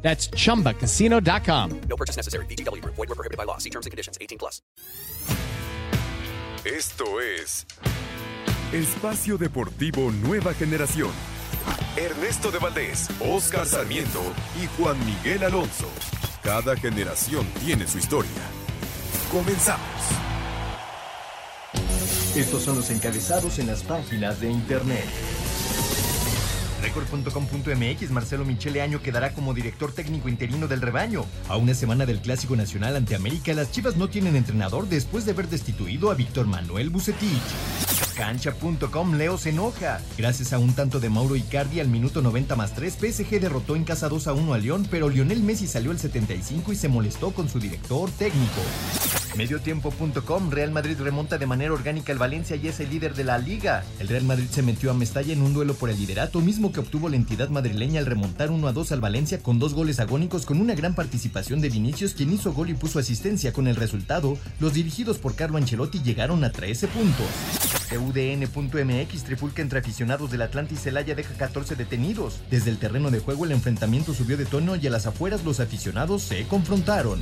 That's chumbacasino.com. No purchase necessary. BGW. Void were prohibited by law. See terms and conditions. 18 plus. Esto es Espacio Deportivo Nueva Generación. Ernesto de Valdés, Oscar Sarmiento y Juan Miguel Alonso. Cada generación tiene su historia. Comenzamos. Estos son los encabezados en las páginas de internet. Record.com.mx Marcelo Michele Año quedará como director técnico interino del rebaño. A una semana del Clásico Nacional ante América, las Chivas no tienen entrenador después de haber destituido a Víctor Manuel Bucetich. Cancha.com Leo se enoja. Gracias a un tanto de Mauro Icardi al minuto 90 más 3, PSG derrotó en casa 2 a 1 a León, pero Lionel Messi salió al 75 y se molestó con su director técnico. Mediotiempo.com Real Madrid remonta de manera orgánica al Valencia y es el líder de la liga. El Real Madrid se metió a Mestalla en un duelo por el liderato, mismo que obtuvo la entidad madrileña al remontar 1 a 2 al Valencia con dos goles agónicos con una gran participación de Vinicius, quien hizo gol y puso asistencia. Con el resultado, los dirigidos por Carlo Ancelotti llegaron a 13 puntos. UDN.mx trifulca entre aficionados del Atlante y Celaya deja 14 detenidos. Desde el terreno de juego el enfrentamiento subió de tono y a las afueras los aficionados se confrontaron.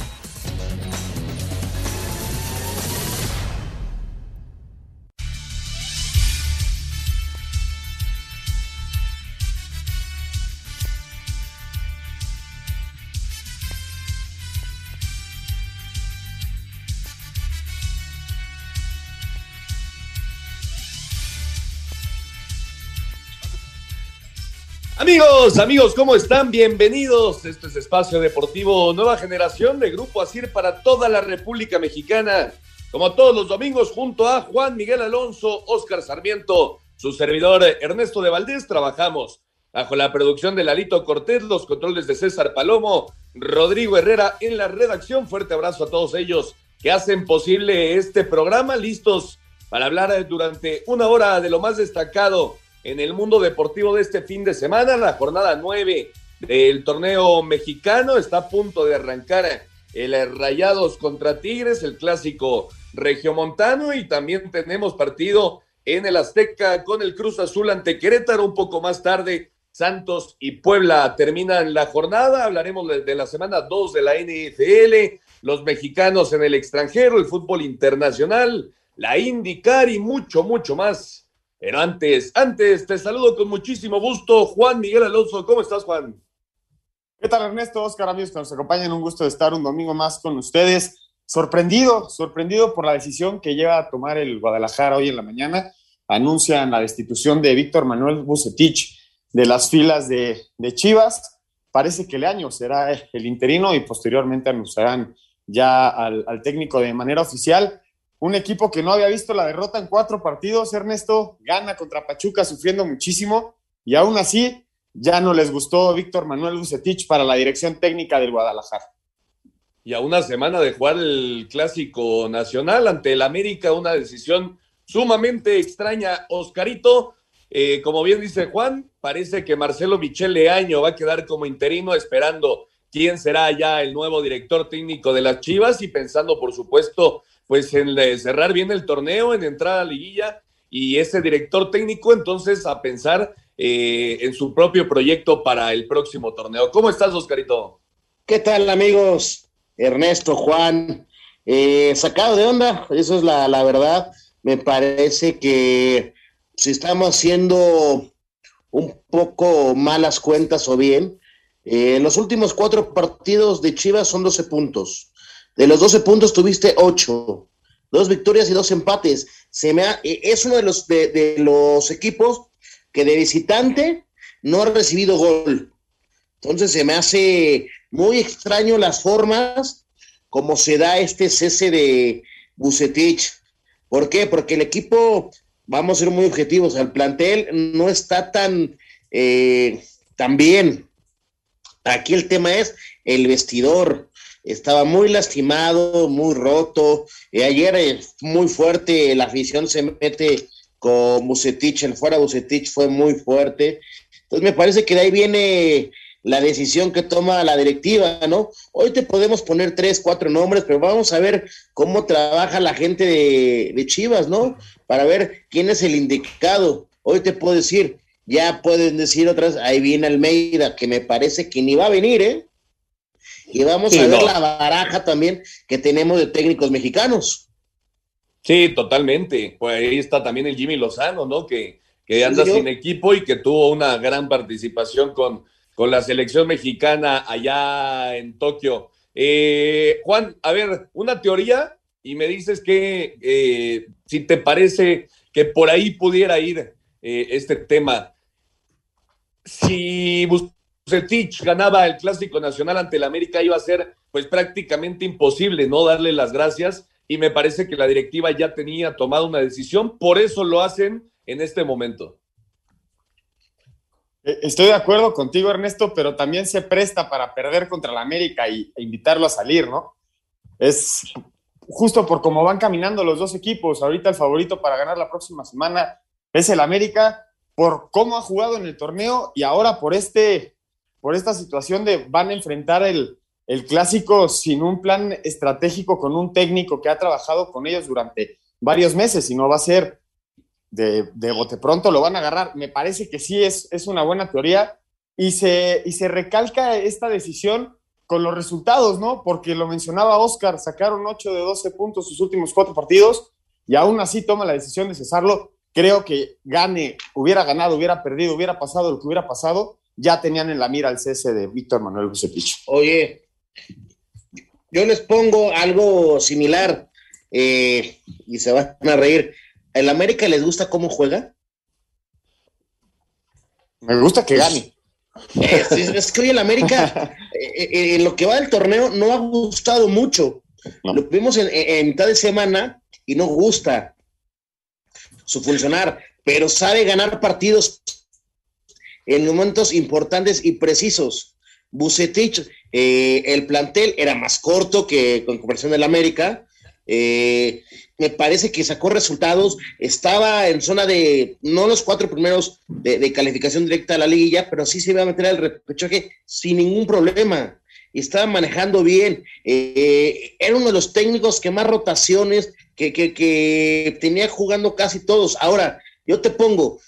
Amigos, amigos, ¿cómo están? Bienvenidos. Este es Espacio Deportivo Nueva Generación de Grupo Asir para toda la República Mexicana. Como todos los domingos, junto a Juan Miguel Alonso, Oscar Sarmiento, su servidor Ernesto de Valdés, trabajamos bajo la producción de Lalito Cortés, los controles de César Palomo, Rodrigo Herrera en la redacción. Fuerte abrazo a todos ellos que hacen posible este programa, listos para hablar durante una hora de lo más destacado en el mundo deportivo de este fin de semana. La jornada 9 del torneo mexicano está a punto de arrancar el Rayados contra Tigres, el clásico regiomontano y también tenemos partido en el Azteca con el Cruz Azul ante Querétaro un poco más tarde. Santos y Puebla terminan la jornada. Hablaremos de la semana 2 de la NFL, los mexicanos en el extranjero, el fútbol internacional, la IndyCar y mucho, mucho más pero antes, antes, te saludo con muchísimo gusto, Juan Miguel Alonso. ¿Cómo estás, Juan? ¿Qué tal, Ernesto? Oscar, amigos que nos acompañan, un gusto de estar un domingo más con ustedes. Sorprendido, sorprendido por la decisión que lleva a tomar el Guadalajara hoy en la mañana. Anuncian la destitución de Víctor Manuel Bucetich de las filas de, de Chivas. Parece que el año será el interino y posteriormente anunciarán ya al, al técnico de manera oficial un equipo que no había visto la derrota en cuatro partidos, Ernesto, gana contra Pachuca sufriendo muchísimo y aún así ya no les gustó Víctor Manuel Bucetich para la dirección técnica del Guadalajara. Y a una semana de jugar el clásico nacional ante el América, una decisión sumamente extraña. Oscarito, eh, como bien dice Juan, parece que Marcelo Michel Leaño va a quedar como interino esperando quién será ya el nuevo director técnico de las Chivas y pensando, por supuesto, pues en cerrar bien el torneo, en entrar a la liguilla y ese director técnico entonces a pensar eh, en su propio proyecto para el próximo torneo. ¿Cómo estás, Oscarito? ¿Qué tal, amigos? Ernesto, Juan, eh, sacado de onda, eso es la, la verdad. Me parece que si estamos haciendo un poco malas cuentas o bien, eh, los últimos cuatro partidos de Chivas son 12 puntos. De los 12 puntos tuviste 8, dos victorias y dos empates. Se me e, es uno de los, de, los equipos que de visitante no ha recibido gol. Entonces se me hace muy extraño las formas como se da este cese de Bucetich. ¿Por qué? Porque el equipo, vamos a ser muy objetivos, el plantel no está tan, eh, tan bien. Aquí el tema es el vestidor. Estaba muy lastimado, muy roto. Y ayer eh, muy fuerte, la afición se mete con Bucetich, el fuera Bucetich fue muy fuerte. Entonces me parece que de ahí viene la decisión que toma la directiva, ¿no? Hoy te podemos poner tres, cuatro nombres, pero vamos a ver cómo trabaja la gente de, de Chivas, ¿no? Para ver quién es el indicado. Hoy te puedo decir, ya pueden decir otras, ahí viene Almeida, que me parece que ni va a venir, ¿eh? Y vamos Sí, a ver no. la baraja también que tenemos de técnicos mexicanos. Sí, totalmente. Pues ahí está también el Jimmy Lozano, ¿no? Que, que anda Sí, sin equipo y que tuvo una gran participación con, con la selección mexicana allá en Tokio. Eh, Juan, a ver, una teoría y me dices que eh, si te parece que por ahí pudiera ir eh, este tema. Si Bucetich ganaba el Clásico Nacional ante el América, iba a ser pues prácticamente imposible no darle las gracias y me parece que la directiva ya tenía tomado una decisión, por eso lo hacen en este momento. Eh, Estoy de acuerdo contigo, Ernesto, pero también se presta para perder contra la América y, e invitarlo a salir, ¿no? Es justo por cómo van caminando los dos equipos. Ahorita el favorito para ganar la próxima semana es el América, por cómo ha jugado en el torneo y ahora por este, por esta situación de van a enfrentar el, el clásico sin un plan estratégico con un técnico que ha trabajado con ellos durante varios meses y no va a ser de, de bote pronto lo van a agarrar. Me parece que sí es, es una buena teoría y se, y se recalca esta decisión con los resultados, ¿no? Porque lo mencionaba Oscar, sacaron 8 de 12 puntos sus últimos cuatro partidos y aún así toma la decisión de cesarlo. Creo que gane, hubiera ganado, hubiera perdido, hubiera pasado lo que hubiera pasado, ya tenían en la mira el cese de Víctor Manuel Bucetich. Oye, yo les pongo algo similar eh, y se van a reír. ¿El América les gusta cómo juega? Me gusta que gane. Es, es- es que hoy el América, eh, eh, en lo que va del torneo, no ha gustado mucho. No. Lo vimos en- en mitad de semana y no gusta su funcionar, pero sabe ganar partidos en momentos importantes y precisos. Bucetich, eh, el plantel era más corto que con comparación del América. Eh, me parece que sacó resultados, estaba en zona de, no los cuatro primeros de, calificación directa a la liguilla, pero sí se iba a meter al repechaje sin ningún problema. Estaba manejando bien. Eh, era uno de los técnicos que más rotaciones, que, que, que tenía jugando casi todos. Ahora, yo te pongo,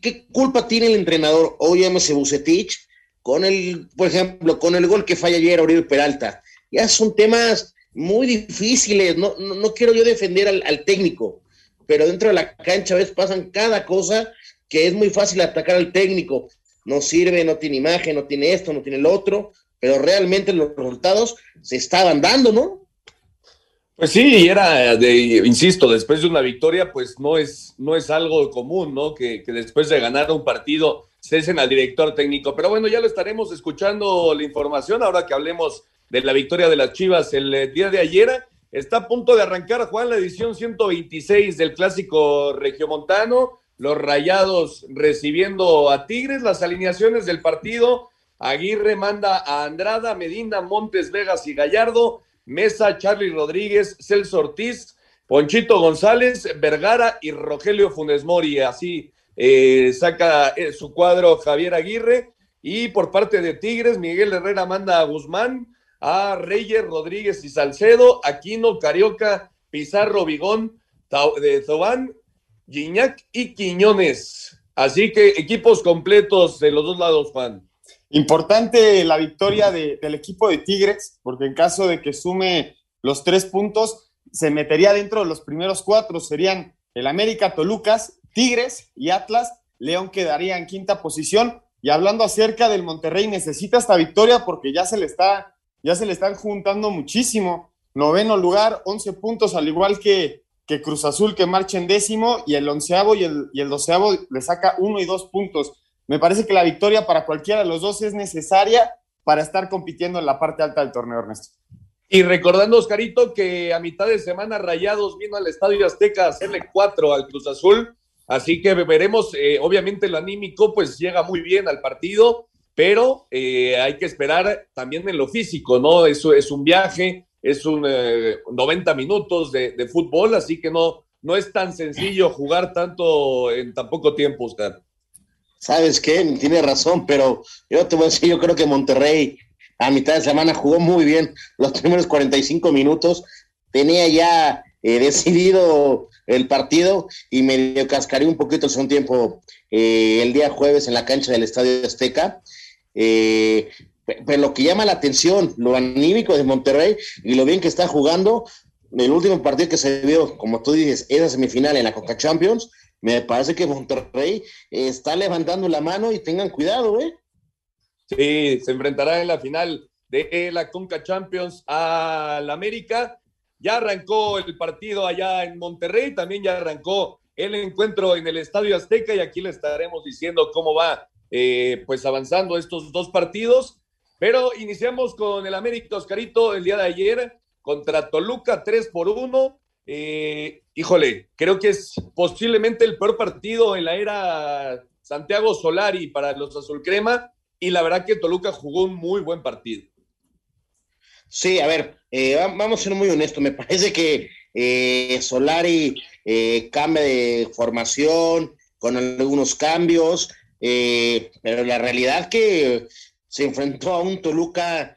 ¿qué, culpa tiene el entrenador? Hoy llámese Bucetich, con el, por ejemplo, con el gol que falla ayer Oriol Peralta. Ya son temas muy difíciles. No, no, no quiero yo defender al, al técnico, pero dentro de la cancha a veces pasan cada cosa que es muy fácil atacar al técnico. No sirve, no tiene imagen, no tiene esto, no tiene lo otro, pero realmente los resultados se estaban dando, ¿no? Pues sí, era de, insisto, después de una victoria, pues no es, no es algo común, ¿no? Que, que después de ganar un partido cesen al director técnico. Pero bueno, ya lo estaremos escuchando la información ahora que hablemos de la victoria de las Chivas el eh, día de ayer. Está a punto de arrancar, Juan, la edición 126 del clásico regiomontano. Los rayados recibiendo a Tigres, las alineaciones del partido. Aguirre manda a Andrada, Medina, Montes, Vegas y Gallardo. Mesa, Charlie Rodríguez, Celso Ortiz, Ponchito González, Vergara y Rogelio Funes Mori. Así eh, saca eh, su cuadro Javier Aguirre. Y por parte de Tigres, Miguel Herrera manda a Guzmán, a Reyes, Rodríguez y Salcedo, Aquino, Carioca, Pizarro, Vigón, de Zobán, Guiñac y Quiñones. Así que equipos completos de los dos lados, Juan. Importante la victoria de- del equipo de Tigres, porque en caso de que sume los tres puntos, se metería dentro de los primeros cuatro. Serían el América, Tolucas, Tigres y Atlas. León quedaría en quinta posición. Y hablando acerca del Monterrey, necesita esta victoria porque ya se le está, ya se le están juntando muchísimo. Noveno lugar, 11 puntos, al igual que, que Cruz Azul, que marcha en décimo, y el onceavo y el, y el doceavo le saca uno y dos puntos. Me parece que la victoria para cualquiera de los dos es necesaria para estar compitiendo en la parte alta del torneo, Ernesto. Y recordando, Oscarito, que a mitad de semana Rayados vino al Estadio Azteca a hacerle cuatro al Cruz Azul. Así que veremos, eh, obviamente, lo anímico, pues llega muy bien al partido. pero eh, hay que esperar también en lo físico, ¿no? Eso es un viaje, es un 90 minutos de, de, fútbol, así que no, no es tan sencillo jugar tanto en tan poco tiempo, Oscar. ¿Sabes qué? Tiene razón, pero yo te voy a decir, yo creo que Monterrey a mitad de semana jugó muy bien los primeros 45 minutos, tenía ya eh, decidido el partido y medio cascaría un poquito el segundo tiempo eh, el día jueves en la cancha del Estadio Azteca. Eh, pero lo que llama la atención, lo anímico de Monterrey y lo bien que está jugando, el último partido que se vio, como tú dices, esa semifinal en la Coca Champions, me parece que Monterrey está levantando la mano y tengan cuidado, ¿eh? Sí, se enfrentará en la final de la Conca Champions al América. Ya arrancó el partido allá en Monterrey, también ya arrancó el encuentro en el Estadio Azteca y aquí le estaremos diciendo cómo va eh, pues avanzando estos dos partidos. Pero iniciamos con el América Oscarito el día de ayer contra Toluca 3 por 1. Eh, híjole, creo que es posiblemente el peor partido en la era Santiago Solari para los Azul Crema y la verdad que Toluca jugó un muy buen partido. Sí, a ver, eh, vamos a ser muy honestos. Me parece que eh, Solari eh, cambia de formación con algunos cambios, pero la realidad que se enfrentó a un Toluca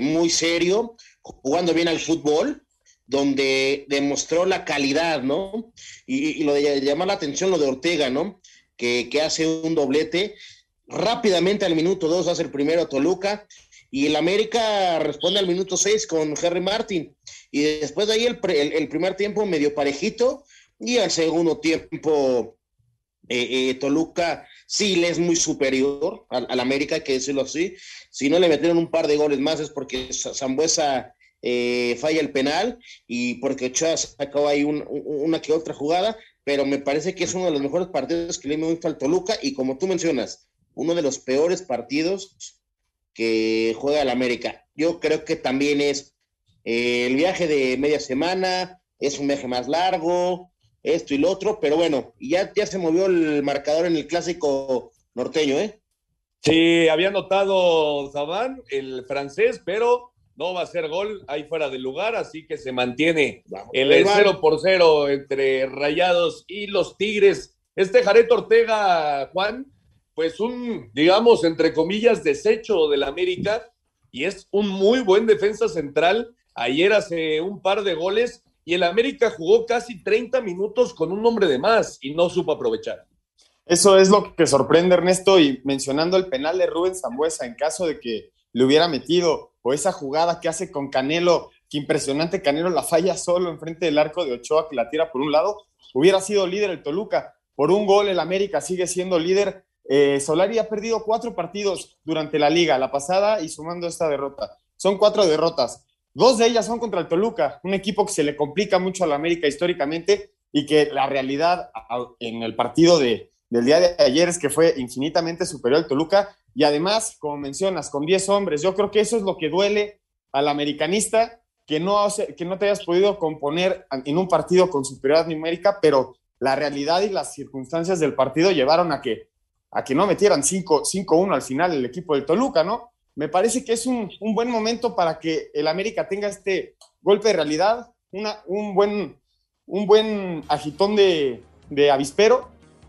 muy serio, jugando bien al fútbol, donde demostró la calidad, ¿no? Y, lo de llamar la atención lo de Ortega, ¿no? Que, que hace un doblete. Rápidamente al minuto dos hace el primero Toluca y el América responde al minuto 6 con Henry Martin. Y después de ahí el, el, primer tiempo medio parejito y al segundo tiempo eh, eh, Toluca sí le es muy superior al, América, hay que decirlo así. Si no le metieron un par de goles más es porque Zambuesa eh, falla el penal y porque Ochoa sacó ahí una que otra jugada, pero me parece que es uno de los mejores partidos que le hemos visto al Toluca y como tú mencionas, uno de los peores partidos que juega el América. Yo creo que también es eh, el viaje de media semana, es un viaje más largo, esto y lo otro, pero bueno, ya, ya se movió el marcador en el clásico norteño, ¿eh? Sí, había notado Zabán, el francés, pero no va a ser gol ahí fuera del lugar, así que se mantiene el 0 por 0 entre Rayados y los Tigres. Este Jared Ortega, Juan, pues un, digamos, entre comillas, desecho del América y es un muy buen defensa central. Ayer hace un par de goles y el América jugó casi 30 minutos con un hombre de más y no supo aprovechar. Eso es lo que sorprende, Ernesto, y mencionando el penal de Rubén Zambuesa, en caso de que le hubiera metido, esa jugada que hace con Canelo, que impresionante, Canelo la falla solo enfrente del arco de Ochoa, que la tira por un lado, hubiera sido líder el Toluca. Por un gol el América sigue siendo líder eh, Solari ha perdido cuatro partidos durante la liga, la pasada y sumando esta derrota. Son cuatro derrotas. Dos de ellas son contra el Toluca, un equipo que se le complica mucho a la América históricamente y que la realidad en el partido de, del día de ayer es que fue infinitamente superior al Toluca y además, como mencionas, con 10 hombres. Yo creo que eso es lo que duele al americanista, que no, que no te hayas podido componer en un partido con superioridad numérica, pero la realidad y las circunstancias del partido llevaron a que a que no metieran 5-1 al final el equipo del Toluca, ¿no? Me parece que es un, buen momento para que el América tenga este golpe de realidad, un, buen, un buen agitón de avispero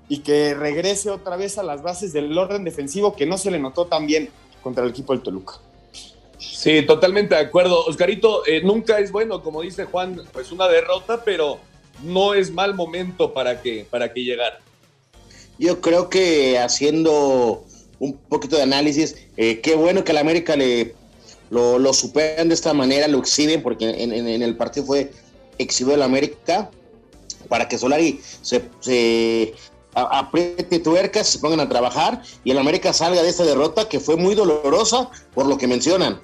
y que regrese otra vez a las bases del orden defensivo que no se le notó tan bien contra el equipo del Toluca. Sí, totalmente de acuerdo. Oscarito, eh, nunca es bueno, como dice Juan, pues una derrota, pero no es mal momento para que, para que llegara. Yo creo que haciendo un poquito de análisis, eh, qué bueno que la América le lo, lo, superan de esta manera, lo exhiben, porque en, el partido fue exhibido el América, para que Solari se, se apriete tuercas, se pongan a trabajar y el América salga de esta derrota que fue muy dolorosa por lo que mencionan.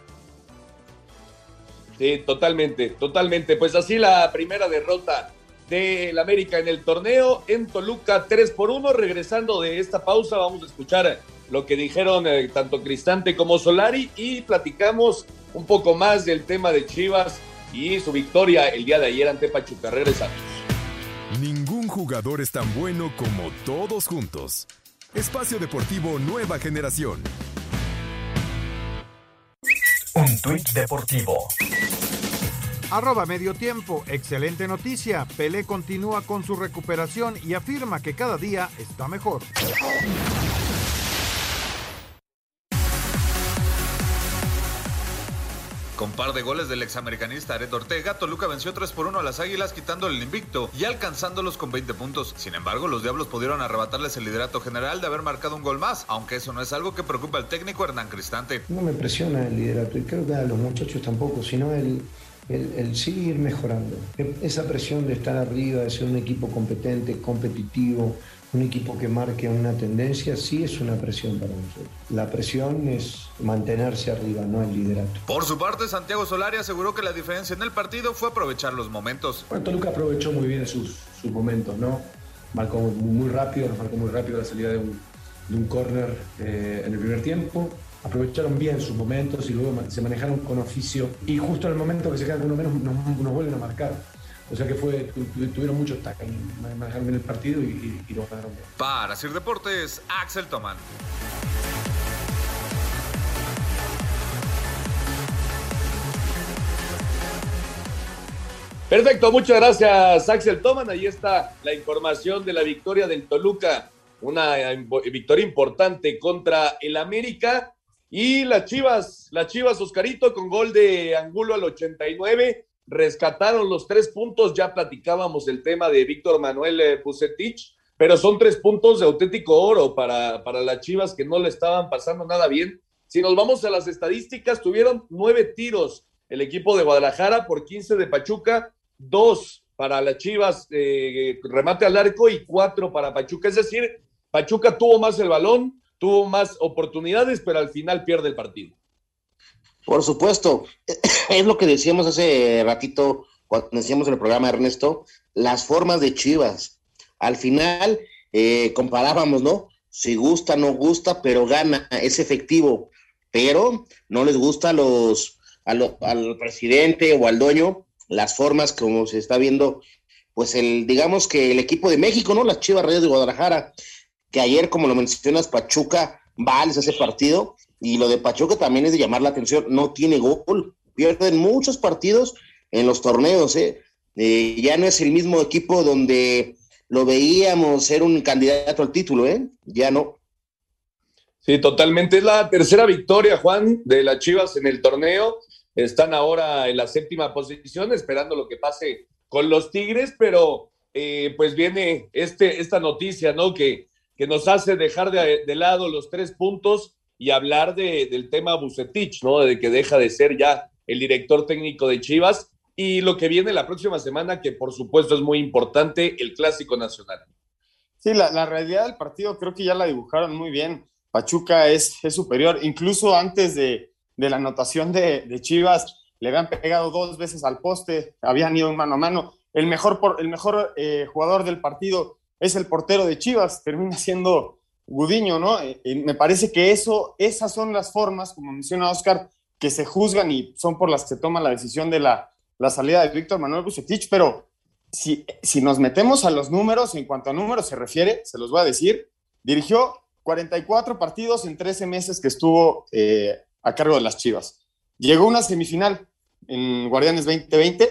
Sí, totalmente, totalmente. Pues así la primera derrota del América en el torneo en Toluca 3 por 1. Regresando de esta pausa, vamos a escuchar lo que dijeron eh, tanto Cristante como Solari y platicamos un poco más del tema de Chivas y su victoria el día de ayer ante Pachuca. Regresamos. Ningún jugador es tan bueno como todos juntos. Espacio Deportivo Nueva Generación. Un tuit deportivo. Arroba medio tiempo, excelente noticia. Pelé continúa con su recuperación y afirma que cada día está mejor. Con par de goles del examericanista Aret Ortega, Toluca venció 3 por 1 a las Águilas quitando el invicto y alcanzándolos con 20 puntos. Sin embargo, los Diablos pudieron arrebatarles el liderato general de haber marcado un gol más, aunque eso no es algo que preocupa al técnico Hernán Cristante. No me presiona el liderato y creo que a los muchachos tampoco, sino el, el, el seguir mejorando. Esa presión de estar arriba, de ser un equipo competente, competitivo, un equipo que marque una tendencia, sí es una presión para nosotros. La presión es mantenerse arriba, no el liderato. Por su parte, Santiago Solari aseguró que la diferencia en el partido fue aprovechar los momentos. Bueno, Toluca aprovechó muy bien sus, sus momentos, ¿no? Marcó muy rápido, nos marcó muy rápido la salida de un, de un córner eh, en el primer tiempo. Aprovecharon bien sus momentos y luego se manejaron con oficio. Y justo en el momento que se quedan con uno menos, nos, nos vuelven a marcar. O sea que fue, tuvieron muchos tacos, manejaron bien el partido y, y, y lo ganaron bien. Para Sir Deportes, Axel Toman. Perfecto, muchas gracias Axel Toman. Ahí está la información de la victoria del Toluca, una victoria importante contra el América. Y las Chivas, las Chivas Oscarito con gol de Angulo al 89, rescataron los tres puntos. Ya platicábamos el tema de Víctor Manuel Pucetich, pero son tres puntos de auténtico oro para, para las Chivas que no le estaban pasando nada bien. Si nos vamos a las estadísticas, tuvieron nueve tiros el equipo de Guadalajara por 15 de Pachuca, dos para las Chivas, eh, remate al arco y cuatro para Pachuca. Es decir, Pachuca tuvo más el balón, tuvo más oportunidades, pero al final pierde el partido. Por supuesto, es lo que decíamos hace ratito cuando decíamos en el programa Ernesto, las formas de Chivas. Al final eh, comparábamos, ¿no? Si gusta, no gusta, pero gana, es efectivo, pero no les gusta a los, a al presidente o al dueño las formas como se está viendo, pues el, digamos que el equipo de México, ¿no? Las Chivas Reyes de Guadalajara, que ayer, como lo mencionas, Pachuca vales ese partido, y lo de Pachuca también es de llamar la atención, no tiene gol, pierden muchos partidos en los torneos, ¿eh? Eh, ya no es el mismo equipo donde lo veíamos ser un candidato al título, ¿eh? Ya no. Sí, totalmente. Es la tercera victoria, Juan, de las Chivas en el torneo. Están ahora en la séptima posición, esperando lo que pase con los Tigres, pero eh, pues viene este, esta noticia, ¿no? Que, que nos hace dejar de, de lado los tres puntos y hablar de, del tema Bucetich, ¿no? De que deja de ser ya el director técnico de Chivas y lo que viene la próxima semana, que por supuesto es muy importante, el Clásico Nacional. Sí, la, realidad del partido creo que ya la dibujaron muy bien. Pachuca es, es superior, incluso antes de, la anotación de, de, Chivas, le habían pegado dos veces al poste, habían ido mano a mano. El mejor, por, el mejor eh, jugador del partido es el portero de Chivas, termina siendo Gudiño, ¿no? Eh, eh, me parece que eso, esas son las formas, como menciona Oscar, que se juzgan y son por las que se toma la decisión de la, la salida de Víctor Manuel Bucetich, pero si, si nos metemos a los números, en cuanto a números se refiere, se los voy a decir, dirigió 44 partidos en 13 meses que estuvo eh, a cargo de las Chivas. Llegó una semifinal en Guardianes 2020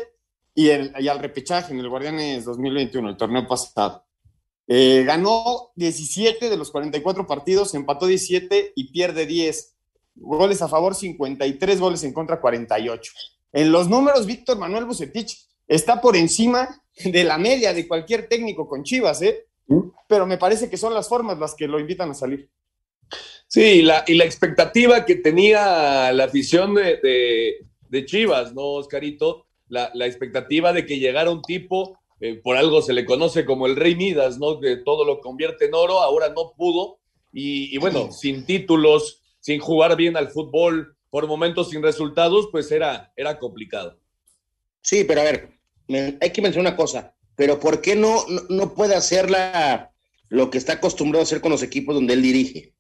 y, el, y, al repechaje en el Guardianes 2021, el torneo pasado. Eh, ganó 17 de los 44 partidos, empató 17 y pierde 10. Goles a favor 53, goles en contra 48. En los números, Víctor Manuel Bucetich está por encima de la media de cualquier técnico con Chivas, ¿eh? pero me parece que son las formas las que lo invitan a salir. Sí, la, y la expectativa que tenía la afición de, de, de Chivas, ¿no, Oscarito? La, la, expectativa de que llegara un tipo, eh, por algo se le conoce como el Rey Midas, ¿no? Que todo lo convierte en oro, ahora no pudo. Y, y bueno, sin títulos, sin jugar bien al fútbol, por momentos sin resultados, pues era, era complicado. Sí, pero a ver, hay que mencionar una cosa pero ¿por qué no, no, no puede hacer la, lo que está acostumbrado a hacer con los equipos donde él dirige?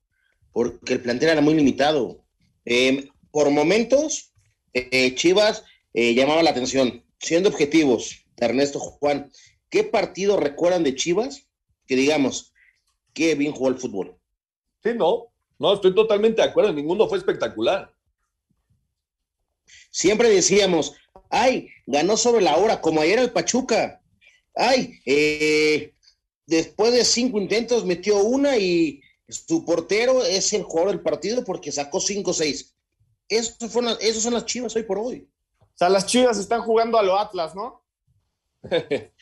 Porque el plantel era muy limitado. Eh, por momentos, eh, Chivas eh, llamaba la atención. Siendo objetivos, Ernesto Juan, ¿qué partido recuerdan de Chivas que digamos, qué bien jugó el fútbol? Sí, no, no, estoy totalmente de acuerdo, ninguno fue espectacular. Siempre decíamos, ay, ganó sobre la hora, como ayer el Pachuca. Ay, eh, después de cinco intentos metió una y su portero es el jugador del partido porque sacó cinco o seis. Esos, esos son las chivas hoy por hoy. O sea, las chivas están jugando a lo Atlas, ¿no?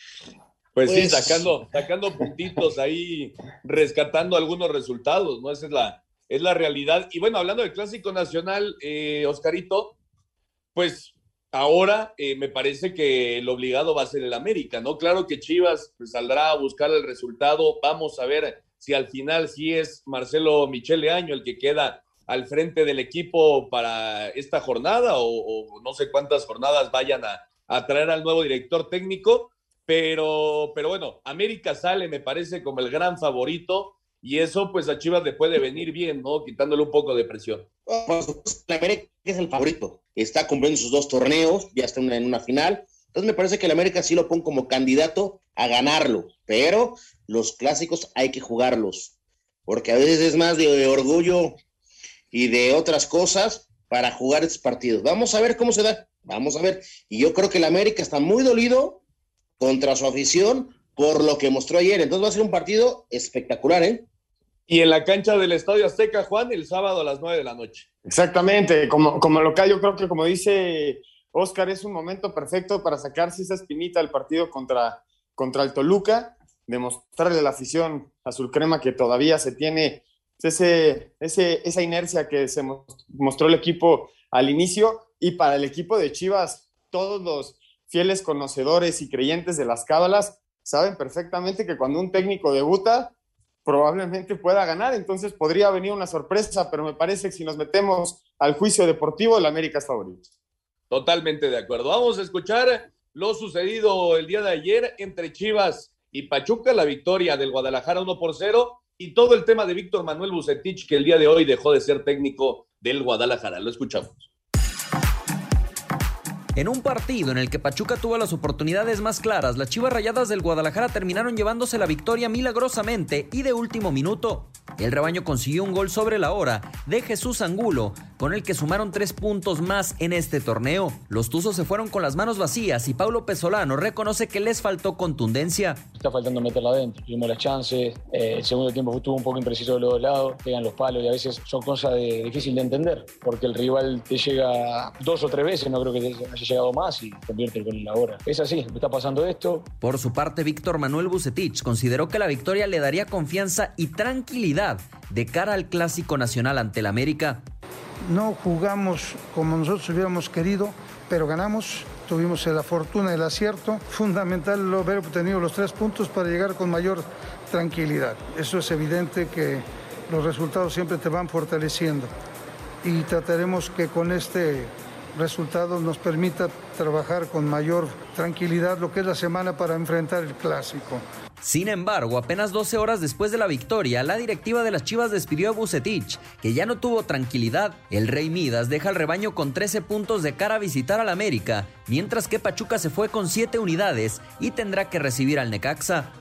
pues, sí, sacando, sacando puntitos ahí, rescatando algunos resultados, ¿no? Esa es la, es la realidad. Y bueno, hablando del Clásico Nacional, eh, Oscarito, pues ahora eh, me parece que el obligado va a ser el América, ¿no? Claro que Chivas pues, saldrá a buscar el resultado. Vamos a ver si al final sí es Marcelo Michele Año el que queda al frente del equipo para esta jornada o, no sé cuántas jornadas vayan a, a, traer al nuevo director técnico, pero, pero bueno, América sale, me parece, como el gran favorito y eso pues a Chivas le puede venir bien, ¿no? Quitándole un poco de presión. la América es el favorito, está cumpliendo sus dos torneos, ya está en una final, entonces me parece que el América sí lo pone como candidato a ganarlo, pero los clásicos hay que jugarlos, porque a veces es más de orgullo y de otras cosas para jugar estos partidos. Vamos a ver cómo se da, vamos a ver. Y yo creo que el América está muy dolido contra su afición por lo que mostró ayer. Entonces va a ser un partido espectacular, ¿eh? Y en la cancha del Estadio Azteca, Juan, el sábado a las nueve de la noche. Exactamente, como, como local, yo creo que como dice Oscar, es un momento perfecto para sacarse esa espinita del partido contra, contra el Toluca, demostrarle a la afición azul crema que todavía se tiene ese, ese, esa inercia que se mostró el equipo al inicio y para el equipo de Chivas, todos los fieles conocedores y creyentes de las cábalas saben perfectamente que cuando un técnico debuta, probablemente pueda ganar, entonces podría venir una sorpresa, pero me parece que si nos metemos al juicio deportivo, el América es favorito. Totalmente de acuerdo. Vamos a escuchar lo sucedido el día de ayer entre Chivas y Pachuca, la victoria del Guadalajara 1 por 0 y todo el tema de Víctor Manuel Bucetich, que el día de hoy dejó de ser técnico del Guadalajara. Lo escuchamos. En un partido en el que Pachuca tuvo las oportunidades más claras, las Chivas Rayadas del Guadalajara terminaron llevándose la victoria milagrosamente y de último minuto. El rebaño consiguió un gol sobre la hora de Jesús Angulo, con el que sumaron tres puntos más en este torneo. Los Tuzos se fueron con las manos vacías y Paulo Pesolano reconoce que les faltó contundencia. Está faltando meterla adentro, tuvimos las chances, eh, el segundo tiempo estuvo un poco impreciso de los dos lados, pegan los palos y a veces son cosas de, difícil de entender, porque el rival te llega dos o tres veces, no creo que te llegado más y convierte el gol en la hora. Es así, está pasando esto. Por su parte, Víctor Manuel Bucetich consideró que la victoria le daría confianza y tranquilidad de cara al Clásico Nacional ante el América. No jugamos como nosotros hubiéramos querido, pero ganamos. Tuvimos la fortuna, el acierto. Fundamental haber obtenido los tres puntos para llegar con mayor tranquilidad. Eso es evidente que los resultados siempre te van fortaleciendo. Y trataremos que con este resultados nos permita trabajar con mayor tranquilidad lo que es la semana para enfrentar el clásico. Sin embargo, apenas 12 horas después de la victoria, la directiva de las Chivas despidió a Bucetich, que ya no tuvo tranquilidad. El Rey Midas deja al rebaño con 13 puntos de cara a visitar al América, mientras que Pachuca se fue con 7 unidades y tendrá que recibir al Necaxa.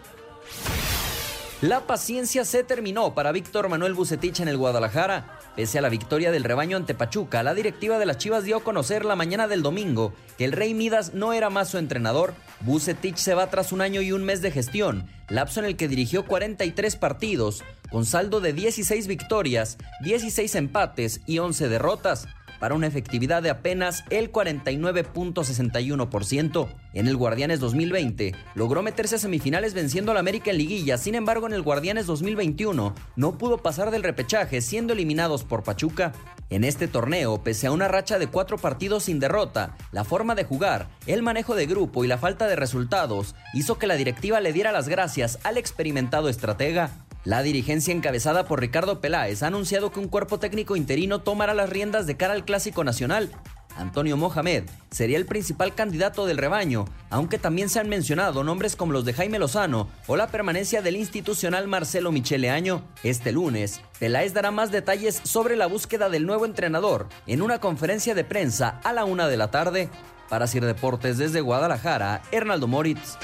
La paciencia se terminó para Víctor Manuel Bucetich en el Guadalajara. Pese a la victoria del rebaño ante Pachuca, la directiva de las Chivas dio a conocer la mañana del domingo que el Rey Midas no era más su entrenador. Bucetich se va tras un año y un mes de gestión, lapso en el que dirigió 43 partidos, con saldo de 16 victorias, 16 empates y 11 derrotas para una efectividad de apenas el 49.61%. En el Guardianes 2020 logró meterse a semifinales venciendo al América en liguilla, sin embargo en el Guardianes 2021 no pudo pasar del repechaje siendo eliminados por Pachuca. En este torneo, pese a una racha de cuatro partidos sin derrota, la forma de jugar, el manejo de grupo y la falta de resultados hizo que la directiva le diera las gracias al experimentado estratega. La dirigencia encabezada por Ricardo Peláez ha anunciado que un cuerpo técnico interino tomará las riendas de cara al Clásico Nacional. Antonio Mohamed sería el principal candidato del rebaño, aunque también se han mencionado nombres como los de Jaime Lozano o la permanencia del institucional Marcelo Michele Año. Este lunes, Peláez dará más detalles sobre la búsqueda del nuevo entrenador en una conferencia de prensa a la una de la tarde. Para Sir Deportes desde Guadalajara, Hernaldo Moritz.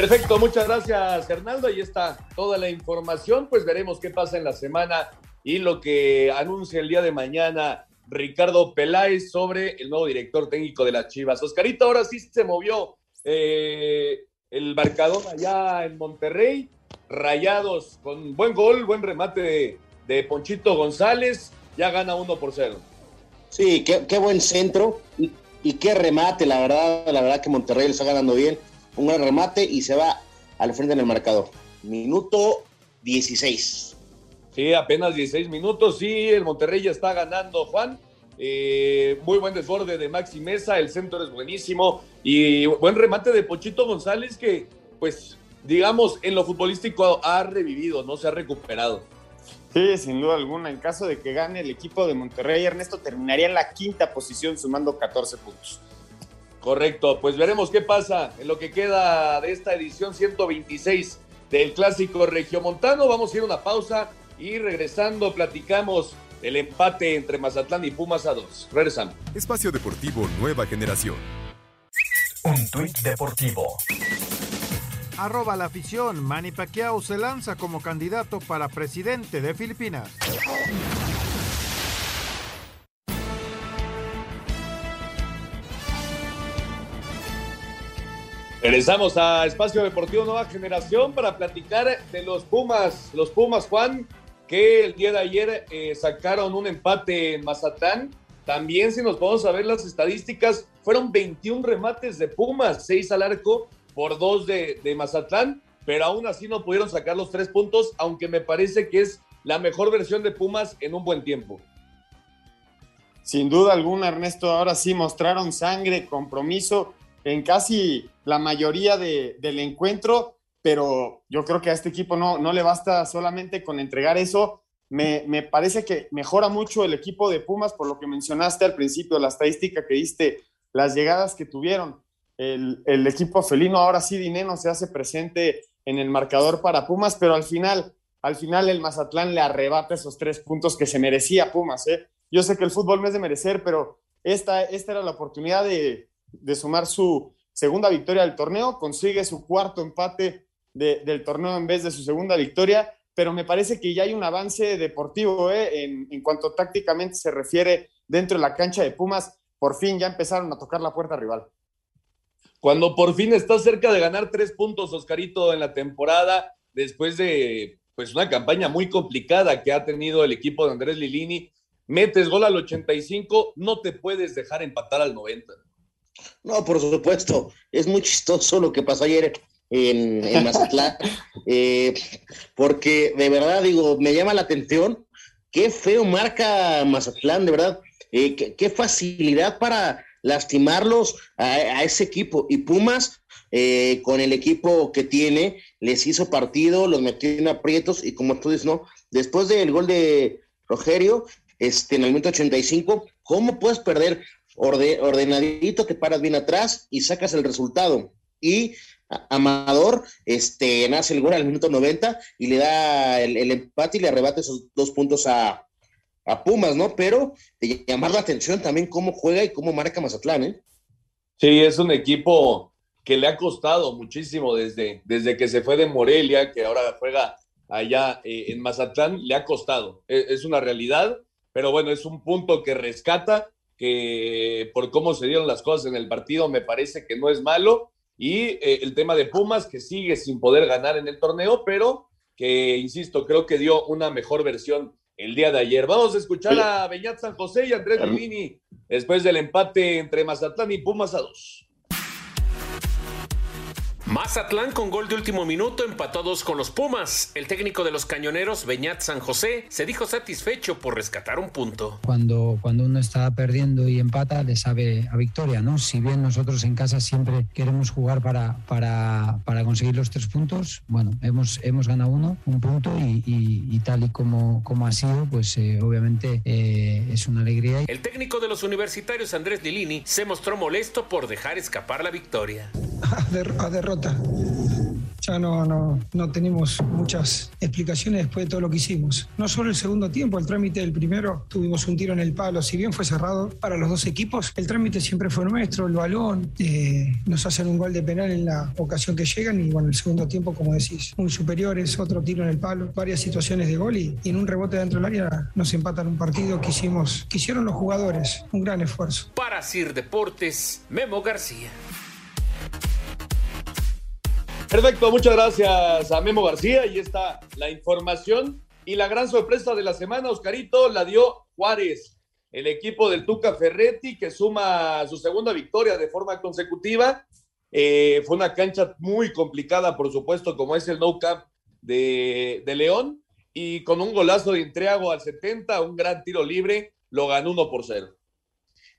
Perfecto, muchas gracias Hernaldo. Ahí está toda la información. Pues veremos qué pasa en la semana y lo que anuncia el día de mañana Ricardo Peláez sobre el nuevo director técnico de las Chivas. Oscarito, ahora sí se movió eh, el marcador allá en Monterrey. Rayados con buen gol, buen remate de, Ponchito González. Ya gana uno por cero. Sí, qué, qué buen centro y, y, qué remate, la verdad, la verdad que Monterrey le está ganando bien. Un buen remate y se va al frente en el marcador. Minuto 16. Sí, apenas 16 minutos. Sí, el Monterrey ya está ganando, Juan. Eh, muy buen desborde de Maxi Mesa, el centro es buenísimo y buen remate de Pochito González que, pues, digamos, en lo futbolístico ha revivido, no se ha recuperado. Sí, sin duda alguna. En caso de que gane el equipo de Monterrey, Ernesto terminaría en la quinta posición sumando 14 puntos. Correcto, pues veremos qué pasa en lo que queda de esta edición 126 del Clásico Regiomontano. Vamos a ir a una pausa y regresando platicamos el empate entre Mazatlán y Pumas a dos. Regresamos. Espacio Deportivo Nueva Generación. Un tuit deportivo. Arroba la afición. Manny Pacquiao se lanza como candidato para presidente de Filipinas. Regresamos a Espacio Deportivo Nueva Generación para platicar de los Pumas. Los Pumas, Juan, que el día de ayer eh, sacaron un empate en Mazatlán. También, si nos podemos a ver las estadísticas, fueron 21 remates de Pumas, 6 al arco por 2 de, de Mazatlán, pero aún así no pudieron sacar los tres puntos, aunque me parece que es la mejor versión de Pumas en un buen tiempo. Sin duda alguna, Ernesto, ahora sí mostraron sangre, compromiso en casi la mayoría de, del encuentro, pero yo creo que a este equipo no, no le basta solamente con entregar eso. Me, me, parece que mejora mucho el equipo de Pumas, por lo que mencionaste al principio, la estadística que diste, las llegadas que tuvieron. El, el equipo felino ahora sí, Dineno se hace presente en el marcador para Pumas, pero al final, al final el Mazatlán le arrebata esos tres puntos que se merecía Pumas. ¿eh? Yo sé que el fútbol no es de merecer, pero esta, esta era la oportunidad de, de sumar su segunda victoria del torneo, consigue su cuarto empate de, del torneo en vez de su segunda victoria, pero me parece que ya hay un avance deportivo ¿eh? en, en, cuanto tácticamente se refiere dentro de la cancha de Pumas, por fin ya empezaron a tocar la puerta rival. Cuando por fin está cerca de ganar tres puntos, Oscarito, en la temporada, después de pues una campaña muy complicada que ha tenido el equipo de Andrés Lilini, metes gol al 85, no te puedes dejar empatar al 90. No, por supuesto. Es muy chistoso lo que pasó ayer en, en Mazatlán. eh, porque de verdad, digo, me llama la atención. Qué feo marca Mazatlán, de verdad. Eh, qué, qué, facilidad para lastimarlos a, a ese equipo. Y Pumas, eh, con el equipo que tiene, les hizo partido, los metió en aprietos. Y como tú dices, ¿no? Después del gol de Rogerio, este, en el minuto 85, ¿cómo puedes perder? Orde, ordenadito, te paras bien atrás y sacas el resultado. Y Amador este, nace el gol al minuto 90 y le da el, empate y le arrebata esos dos puntos a, a, Pumas, ¿no? Pero de llamar la atención también cómo juega y cómo marca Mazatlán, ¿eh? Sí, es un equipo que le ha costado muchísimo desde, desde que se fue de Morelia, que ahora juega allá eh, en Mazatlán, le ha costado. Es, es una realidad, pero bueno, es un punto que rescata que por cómo se dieron las cosas en el partido me parece que no es malo. Y eh, el tema de Pumas, que sigue sin poder ganar en el torneo, pero que, insisto, creo que dio una mejor versión el día de ayer. Vamos a escuchar a Beñat San José y Andrés Lini después del empate entre Mazatlán y Pumas a dos. Mazatlán con gol de último minuto empató dos con los Pumas. El técnico de los cañoneros, Beñat San José, se dijo satisfecho por rescatar un punto. Cuando, cuando uno está perdiendo y empata, le sabe a victoria, ¿no? Si bien nosotros en casa siempre queremos jugar para, para, para conseguir los tres puntos, bueno, hemos, hemos ganado uno, un punto y, y, y tal y como, como ha sido, pues eh, obviamente eh, es una alegría. El técnico de los universitarios, Andrés Lilini, se mostró molesto por dejar escapar la victoria. A, der, a ya no, no, no tenemos muchas explicaciones después de todo lo que hicimos. No solo el segundo tiempo, el trámite del primero, tuvimos un tiro en el palo, si bien fue cerrado para los dos equipos, el trámite siempre fue nuestro, el balón, eh, nos hacen un gol de penal en la ocasión que llegan y bueno, el segundo tiempo, como decís, muy superiores, otro tiro en el palo, varias situaciones de gol y, y en un rebote dentro del área nos empatan un partido que hicimos, que hicieron los jugadores, un gran esfuerzo. Para Sir Deportes, Memo García. Perfecto, muchas gracias a Memo García. Y está la información y la gran sorpresa de la semana, Oscarito, la dio Juárez, el equipo del Tuca Ferretti, que suma su segunda victoria de forma consecutiva. Eh, fue una cancha muy complicada, por supuesto, como es el No Camp de, León, y con un golazo de Intriago al 70, un gran tiro libre, lo ganó 1 por 0.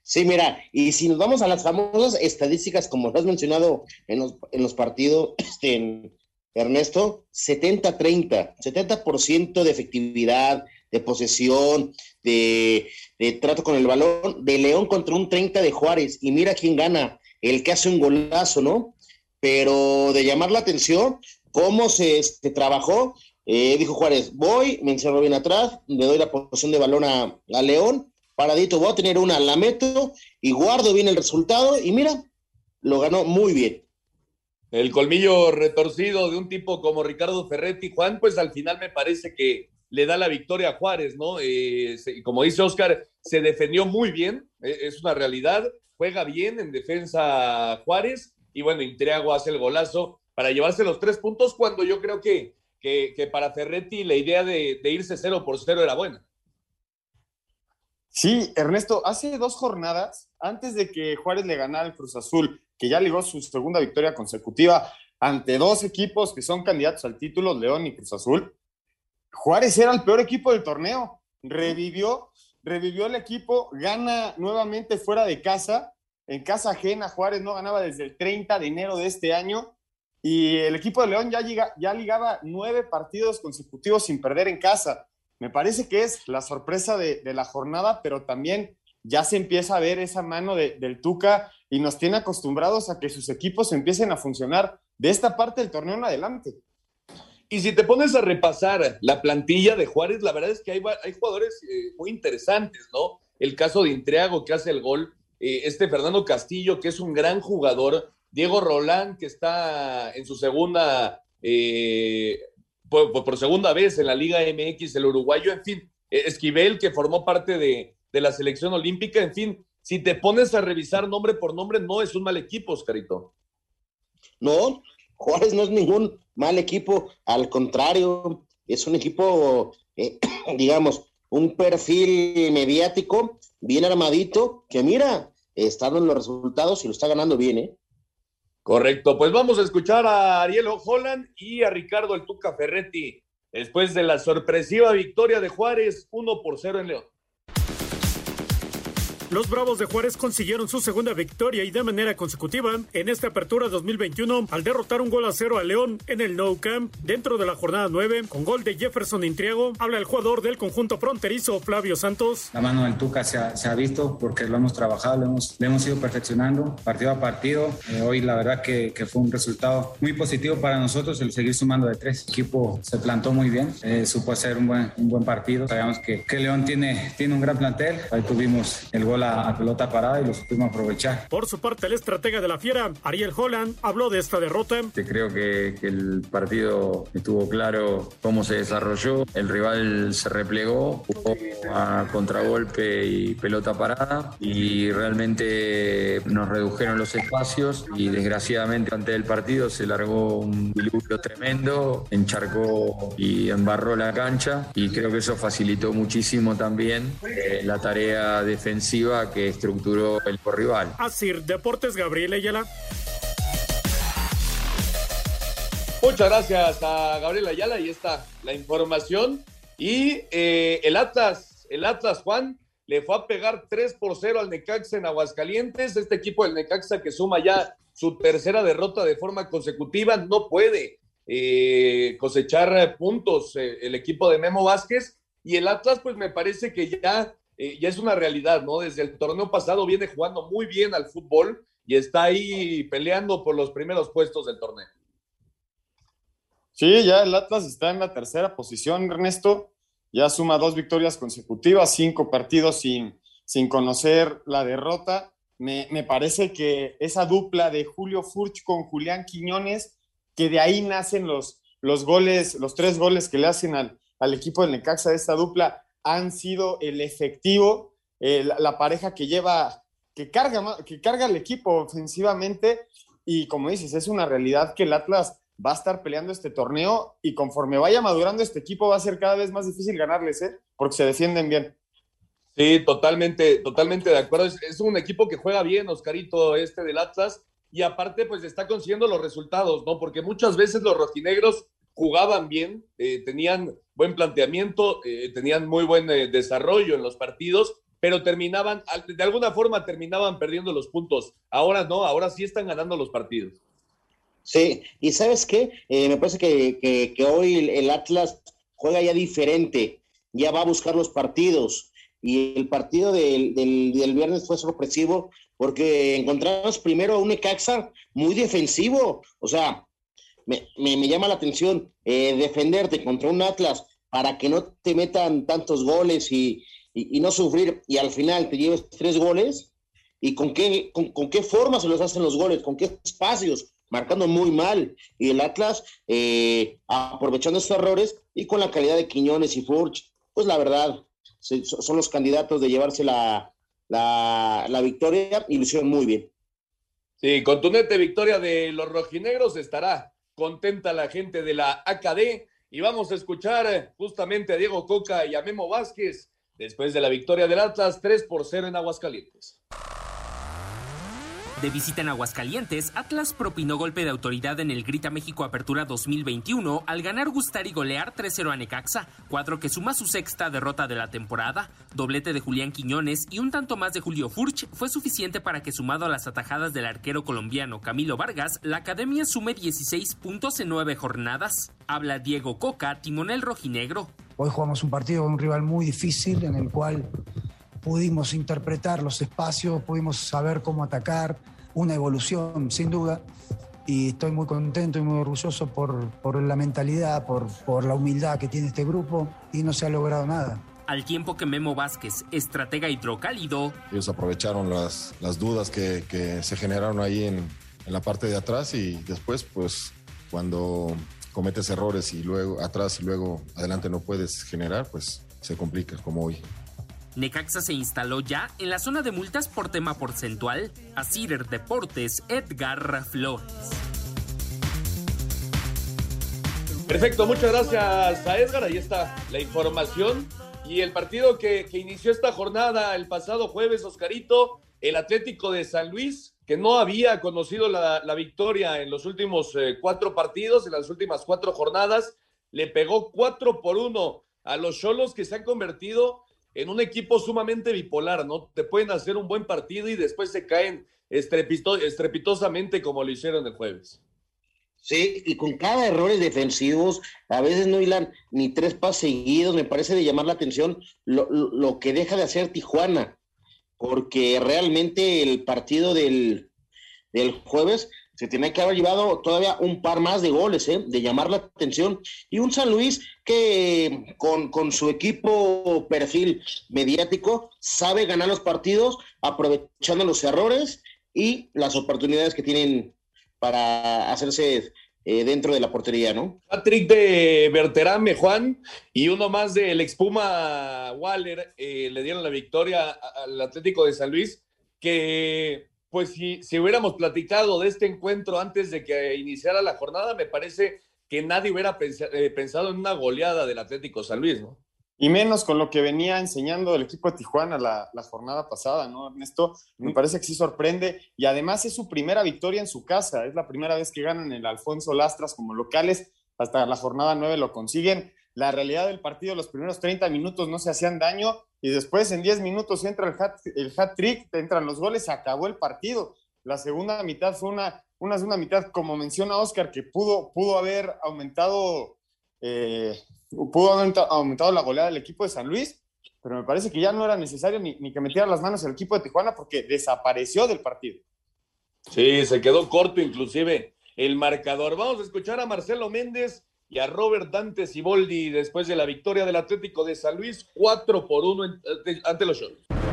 Sí, mira, y si nos vamos a las famosas estadísticas, como lo has mencionado en los, en los partidos, este, en Ernesto, 70-30, 70% de efectividad, de posesión, de, trato con el balón, de León contra un 30 de Juárez, y mira quién gana, el que hace un golazo, ¿no? Pero de llamar la atención, cómo se, se trabajó, eh, dijo Juárez, voy, me encerro bien atrás, le doy la posición de balón a León, paradito, voy a tener una, la meto y guardo bien el resultado y mira, lo ganó muy bien. El colmillo retorcido de un tipo como Ricardo Ferretti, Juan, pues al final me parece que le da la victoria a Juárez, ¿no? Eh, se, como dice Oscar, se defendió muy bien, eh, es una realidad, juega bien en defensa Juárez y bueno, Intriago hace el golazo para llevarse los tres puntos cuando yo creo que, que, para Ferretti la idea de, de irse cero por cero era buena. Sí, Ernesto, hace dos jornadas, antes de que Juárez le ganara al Cruz Azul, que ya ligó su segunda victoria consecutiva ante dos equipos que son candidatos al título, León y Cruz Azul, Juárez era el peor equipo del torneo. Revivió, revivió el equipo, gana nuevamente fuera de casa, en casa ajena. Juárez no ganaba desde el 30 de enero de este año. Y el equipo de León ya, ya ligaba nueve partidos consecutivos sin perder en casa me parece que es la sorpresa de, de, la jornada, pero también ya se empieza a ver esa mano de, del Tuca y nos tiene acostumbrados a que sus equipos empiecen a funcionar de esta parte del torneo en adelante. Y si te pones a repasar la plantilla de Juárez, la verdad es que hay, hay jugadores eh, muy interesantes, ¿no? El caso de Intriago que hace el gol, eh, este Fernando Castillo que es un gran jugador, Diego Rolán que está en su segunda eh, por, por, segunda vez en la Liga MX, el uruguayo, en fin, Esquivel, que formó parte de, de, la selección olímpica, en fin, si te pones a revisar nombre por nombre, no es un mal equipo, Oscarito. No, Juárez no es ningún mal equipo, al contrario, es un equipo, eh, digamos, un perfil mediático bien armadito, que mira, está dando los resultados y lo está ganando bien, ¿eh? Correcto, pues vamos a escuchar a Ariel Holland y a Ricardo El Tuca Ferretti después de la sorpresiva victoria de Juárez 1 por 0 en León. Los Bravos de Juárez consiguieron su segunda victoria y de manera consecutiva en esta apertura 2021 al derrotar un gol a cero a León en el No Camp dentro de la jornada 9 con gol de Jefferson Intriago. Habla el jugador del conjunto fronterizo Flavio Santos. La mano del Tuca se ha, visto porque lo hemos trabajado, lo hemos, hemos ido perfeccionando partido a partido. Eh, hoy la verdad que, fue un resultado muy positivo para nosotros el seguir sumando de tres. El equipo se plantó muy bien, eh, supo hacer un buen, un buen partido. Sabemos que, que León tiene, tiene un gran plantel. Ahí tuvimos el gol a, a, pelota parada y lo supimos aprovechar. Por su parte, el estratega de la Fiera, Ariel Holland, habló de esta derrota. Creo que, que, el partido estuvo claro cómo se desarrolló. El rival se replegó, jugó a contragolpe y pelota parada y realmente nos redujeron los espacios y desgraciadamente antes del partido se largó un diluvio tremendo, encharcó y embarró la cancha y creo que eso facilitó muchísimo también eh, la tarea defensiva que estructuró el rival. Así, Deportes Gabriel Ayala. Muchas gracias a Gabriel Ayala. Ahí está la información. Y eh, el Atlas, el Atlas, Juan, le fue a pegar 3 por 0 al Necaxa en Aguascalientes. Este equipo del Necaxa que suma ya su tercera derrota de forma consecutiva, no puede eh, cosechar puntos eh, el equipo de Memo Vázquez. Y el Atlas, pues me parece que ya eh, ya es una realidad, ¿no? Desde el torneo pasado viene jugando muy bien al fútbol y está ahí peleando por los primeros puestos del torneo. Sí, ya el Atlas está en la tercera posición, Ernesto. Ya suma dos victorias consecutivas, cinco partidos sin, sin conocer la derrota. Me, me parece que esa dupla de Julio Furch con Julián Quiñones, que de ahí nacen los, los goles, los tres goles que le hacen al, al equipo del Necaxa esta dupla, han sido el efectivo, eh, la, pareja que lleva, que carga, que carga el equipo ofensivamente. Y como dices, es una realidad que el Atlas va a estar peleando este torneo y conforme vaya madurando este equipo va a ser cada vez más difícil ganarles, ¿eh? porque se defienden bien. Sí, totalmente, totalmente de acuerdo. Es, es, un equipo que juega bien, Oscarito, este del Atlas, y aparte, pues está consiguiendo los resultados, ¿no? Porque muchas veces los rojinegros jugaban bien, eh, tenían buen planteamiento, eh, tenían muy buen eh, desarrollo en los partidos, pero terminaban, de alguna forma terminaban perdiendo los puntos. Ahora no, ahora sí están ganando los partidos. Sí, y sabes qué, me parece que, que, hoy el, Atlas juega ya diferente, ya va a buscar los partidos. Y el partido del, del, viernes fue sorpresivo porque encontramos primero a un Ecaxa muy defensivo. O sea, me, me, llama la atención eh, defenderte contra un Atlas para que no te metan tantos goles y, y, no sufrir y al final te lleves tres goles. ¿Y con qué, con, qué forma se los hacen los goles? ¿Con qué espacios? marcando muy mal. Y el Atlas, eh, aprovechando estos errores y con la calidad de Quiñones y Furch, pues la verdad, son los candidatos de llevarse la, la, la, victoria y lo hicieron muy bien. Sí, contundente victoria de los rojinegros, estará contenta la gente de la AKD. Y vamos a escuchar justamente a Diego Coca y a Memo Vázquez después de la victoria del Atlas 3 por 0 en Aguascalientes. De visita en Aguascalientes, Atlas propinó golpe de autoridad en el Grita México Apertura 2021 al ganar, gustar y golear 3-0 a Necaxa, cuadro que suma su sexta derrota de la temporada. Doblete de Julián Quiñones y un tanto más de Julio Furch fue suficiente para que sumado a las atajadas del arquero colombiano Camilo Vargas, la academia sume 16 puntos en nueve jornadas. Habla Diego Coca, timonel rojinegro. Hoy jugamos un partido con un rival muy difícil en el cual pudimos interpretar los espacios, pudimos saber cómo atacar, una evolución sin duda. Y estoy muy contento y muy orgulloso por, por la mentalidad, por, por la humildad que tiene este grupo y no se ha logrado nada. Al tiempo que Memo Vázquez, estratega hidrocálido. Ellos aprovecharon las, las dudas que, que, se generaron ahí en, en la parte de atrás y después, pues, cuando cometes errores y luego atrás y luego adelante no puedes generar, pues se complica como hoy. Necaxa se instaló ya en la zona de multas por tema porcentual. A Cider Deportes, Edgar Flores. Perfecto, muchas gracias a Edgar. Ahí está la información. Y el partido que, inició esta jornada el pasado jueves, Oscarito, el Atlético de San Luis, que no había conocido la, la victoria en los últimos eh, cuatro partidos, en las últimas cuatro jornadas, le pegó cuatro por uno a los Cholos que se han convertido en un equipo sumamente bipolar, ¿no? Te pueden hacer un buen partido y después se caen estrepito, estrepitosamente como lo hicieron el jueves. Sí, y con cada errores defensivos, a veces no hilan ni tres pases seguidos, me parece de llamar la atención lo, lo, lo que deja de hacer Tijuana, porque realmente el partido del, del jueves se tiene que haber llevado todavía un par más de goles, ¿eh? de llamar la atención. Y un San Luis que con, con, su equipo perfil mediático sabe ganar los partidos aprovechando los errores y las oportunidades que tienen para hacerse eh, dentro de la portería, ¿no? Patrick de Berterame, Juan, y uno más del expuma Waller eh, le dieron la victoria al Atlético de San Luis, que pues si, si hubiéramos platicado de este encuentro antes de que iniciara la jornada, me parece que nadie hubiera eh, pensado en una goleada del Atlético San Luis, ¿no? Y menos con lo que venía enseñando el equipo de Tijuana la, la, jornada pasada, ¿no, Ernesto? Me parece que sí sorprende. Y además es su primera victoria en su casa. Es la primera vez que ganan el Alfonso Lastras como locales. Hasta la jornada 9 lo consiguen. La realidad del partido, los primeros 30 minutos no se hacían daño y después en 10 minutos entra el hat, el hat trick, entran los goles, se acabó el partido. La segunda mitad fue una, una segunda mitad, como menciona Oscar, que pudo, pudo haber aumentado, eh, pudo haber aumentado la goleada del equipo de San Luis, pero me parece que ya no era necesario ni, ni que metiera las manos el equipo de Tijuana porque desapareció del partido. Sí, se quedó corto inclusive el marcador. Vamos a escuchar a Marcelo Méndez y a Robert Dante Siboldi después de la victoria del Atlético de San Luis 4 por 1 ante los Cholos.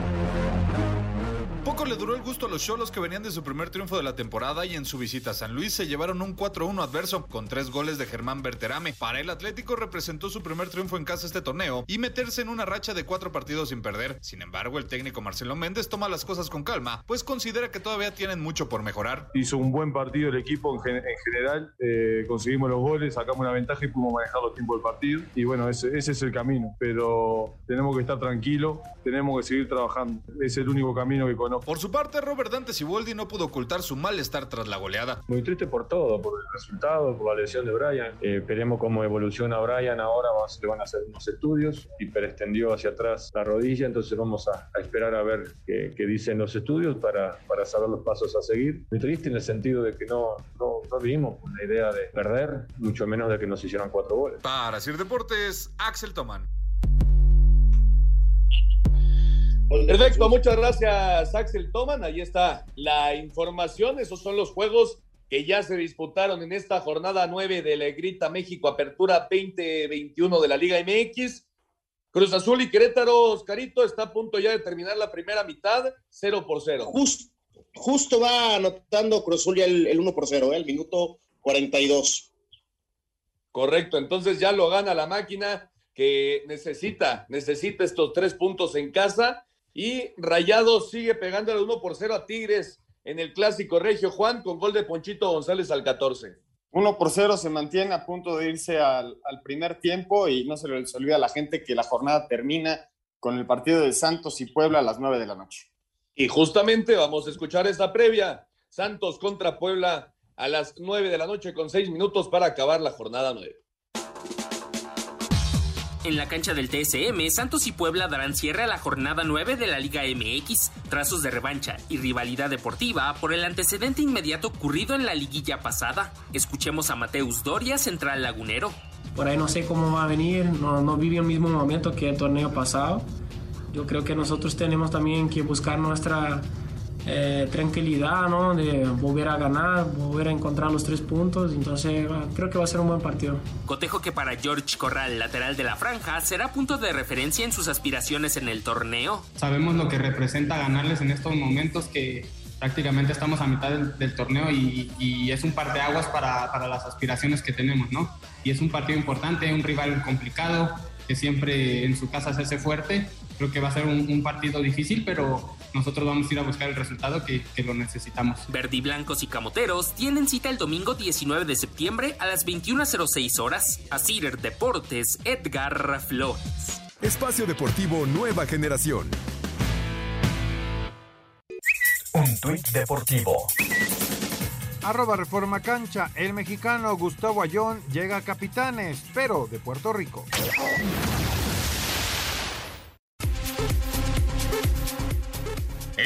Poco le duró el gusto a los Cholos que venían de su primer triunfo de la temporada y en su visita a San Luis se llevaron un 4-1 adverso con tres goles de Germán Berterame. Para el Atlético representó su primer triunfo en casa este torneo y meterse en una racha de cuatro partidos sin perder. Sin embargo, el técnico Marcelo Méndez toma las cosas con calma, pues considera que todavía tienen mucho por mejorar. Hizo un buen partido el equipo en, general, eh, conseguimos los goles, sacamos una ventaja y pudimos manejar los tiempos del partido. Y bueno, ese, ese es el camino, pero tenemos que estar tranquilos, tenemos que seguir trabajando. Es el único camino que conozco. Por su parte, Robert Dante Siboldi no pudo ocultar su malestar tras la goleada. Muy triste por todo, por el resultado, por la lesión de Brian. Eh, veremos cómo evoluciona Brian ahora, le van a hacer unos estudios, hiperestendió hacia atrás la rodilla, entonces vamos a, esperar a ver qué, dicen los estudios para, para, saber los pasos a seguir. Muy triste en el sentido de que no, no, no vivimos con la idea de perder, mucho menos de que nos hicieran cuatro goles. Para Sir Deportes, Axel Toman. Perfecto, muchas gracias Axel Toman. Ahí está la información. Esos son los juegos que ya se disputaron en esta jornada 9 de la Grita México Apertura 2021 de la Liga MX. Cruz Azul y Querétaro, Oscarito, está a punto ya de terminar la primera mitad, 0 por 0. justo va anotando Cruz Azul ya el, 1 por 0, ¿eh? el minuto 42. Correcto, entonces ya lo gana la máquina que necesita, necesita estos tres puntos en casa y Rayados sigue pegando el 1 por 0 a Tigres en el clásico Regio Juan con gol de Ponchito González al 14. 1 por 0 se mantiene a punto de irse al, primer tiempo y no se les olvida a la gente que la jornada termina con el partido de Santos y Puebla a las 9 de la noche. Y justamente vamos a escuchar esta previa. Santos contra Puebla a las 9 de la noche con 6 minutos para acabar la jornada 9. En la cancha del TSM, Santos y Puebla darán cierre a la jornada 9 de la Liga MX, trazos de revancha y rivalidad deportiva por el antecedente inmediato ocurrido en la liguilla pasada. Escuchemos a Mateus Doria, central lagunero. Por ahí no sé cómo va a venir, no, no vive el mismo momento que el torneo pasado. Yo creo que nosotros tenemos también que buscar nuestra eh, tranquilidad, ¿no? De volver a ganar, volver a encontrar los tres puntos. Entonces, creo que va a ser un buen partido. Cotejo que para George Corral, lateral de la franja, será punto de referencia en sus aspiraciones en el torneo. Sabemos lo que representa ganarles en estos momentos que prácticamente estamos a mitad del, torneo y, es un parteaguas para, para las aspiraciones que tenemos, ¿no? Y es un partido importante, un rival complicado que siempre en su casa se hace fuerte. Creo que va a ser un partido difícil, pero nosotros vamos a ir a buscar el resultado que, lo necesitamos. Verdiblancos y camoteros tienen cita el domingo 19 de septiembre a las 21.06 horas. A Cider Deportes, Edgar Flores. Espacio Deportivo Nueva Generación. Un tuit deportivo. Arroba Reforma Cancha. El mexicano Gustavo Ayón llega a Capitanes, pero de Puerto Rico.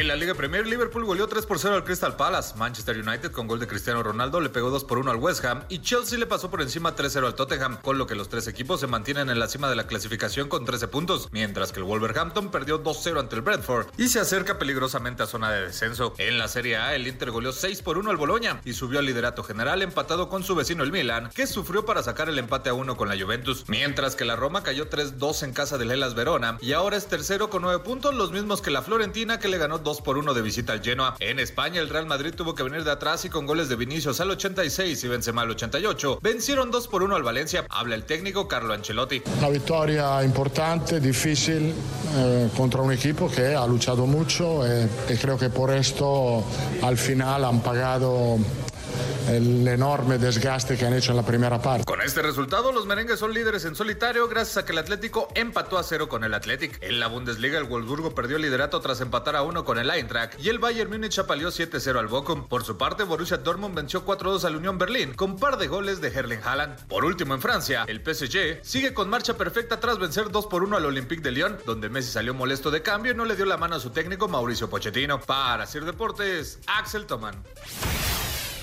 En la Liga Premier, Liverpool goleó 3 por 0 al Crystal Palace. Manchester United con gol de Cristiano Ronaldo le pegó 2 por 1 al West Ham y Chelsea le pasó por encima 3-0 al Tottenham, con lo que los tres equipos se mantienen en la cima de la clasificación con 13 puntos, mientras que el Wolverhampton perdió 2-0 ante el Brentford y se acerca peligrosamente a zona de descenso. En la Serie A, el Inter goleó 6 por 1 al Boloña y subió al liderato general empatado con su vecino el Milan, que sufrió para sacar el empate a 1 con la Juventus, mientras que la Roma cayó 3-2 en casa del Hellas Verona y ahora es tercero con 9 puntos, los mismos que la Florentina que le ganó 2 por 1 de visita al Genoa. En España, el Real Madrid tuvo que venir de atrás y con goles de Vinicius al 86 y Benzema al 88, vencieron 2 por 1 al Valencia. Habla el técnico Carlo Ancelotti. Una victoria importante, difícil eh, contra un equipo que ha luchado mucho y eh, creo que por esto al final han pagado el enorme desgaste que han hecho en la primera parte. Con este resultado, los merengues son líderes en solitario gracias a que el Atlético empató a cero con el Athletic. En la Bundesliga, el Wolfsburgo perdió el liderato tras empatar a uno con el Eintracht y el Bayern Múnich apaleó 7-0 al Bochum. Por su parte, Borussia Dortmund venció 4-2 al Unión Berlín con par de goles de Erling Haaland. Por último, en Francia, el PSG sigue con marcha perfecta tras vencer 2 por 1 al Olympique de Lyon, donde Messi salió molesto de cambio y no le dio la mano a su técnico Mauricio Pochettino. Para Sir Deportes, Axel Toman.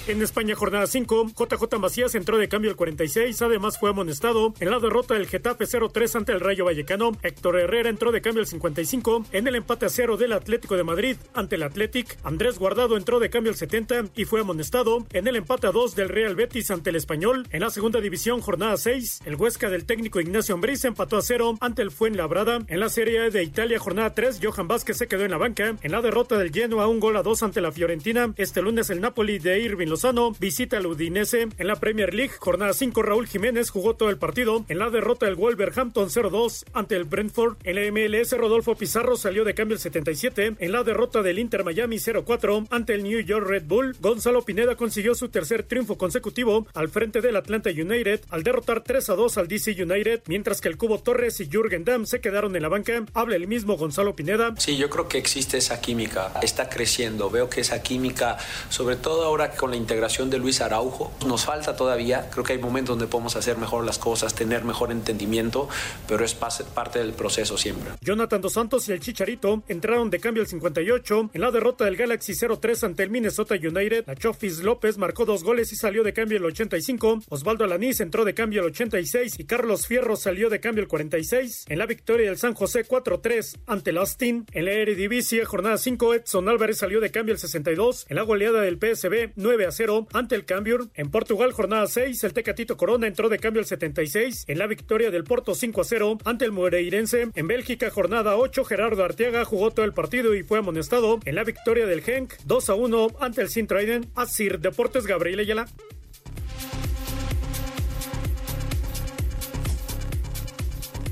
En España, jornada 5, JJ Macías entró de cambio el 46, además fue amonestado en la derrota del Getafe 0-3 ante el Rayo Vallecano. Héctor Herrera entró de cambio el 55 en el empate a cero del Atlético de Madrid ante el Athletic. Andrés Guardado entró de cambio el 70 y fue amonestado en el empate a 2 del Real Betis ante el Español. En la segunda división, jornada 6, el Huesca del técnico Ignacio Ambriz empató a cero ante el Fuenlabrada. En la Serie de Italia, jornada 3, Johan Vázquez se quedó en la banca. En la derrota del Genoa, un gol a 2 ante la Fiorentina. Este lunes el Napoli de Irving Lozano visita al Udinese. En la Premier League, jornada 5, Raúl Jiménez jugó todo el partido. En la derrota del Wolverhampton 0-2 ante el Brentford. En la MLS, Rodolfo Pizarro salió de cambio el 77. En la derrota del Inter Miami 0-4 ante el New York Red Bull, Gonzalo Pineda consiguió su tercer triunfo consecutivo al frente del Atlanta United al derrotar 3-2 al DC United, mientras que el Cubo Torres y Jürgen Damm se quedaron en la banca. Habla el mismo Gonzalo Pineda. Sí, yo creo que existe esa química, está creciendo. Veo que esa química, sobre todo ahora con la integración de Luis Araujo, nos falta todavía. Creo que hay momentos donde podemos hacer mejor las cosas, tener mejor entendimiento, pero es parte del proceso siempre. Jonathan Dos Santos y el Chicharito entraron de cambio el 58 en la derrota del Galaxy 0-3 ante el Minnesota United. La Chofis López marcó dos goles y salió de cambio el 85. Osvaldo Alanís entró de cambio el 86 y Carlos Fierro salió de cambio el 46. En la victoria del San José 4-3 ante el Austin. En la Eredivisie, jornada 5, Edson Álvarez salió de cambio el 62. En la goleada del PSB 9-0 ante el Cambiur. En Portugal, jornada 6, el Tecatito Corona entró de cambio el 76. En la victoria del Porto 5-0 ante el Moreirense. En Bélgica, jornada 8, Gerardo Arteaga jugó todo el partido y fue amonestado. En la victoria del Genk 2-1 ante el Sint-Truiden. Asir Deportes Gabriel Ayala.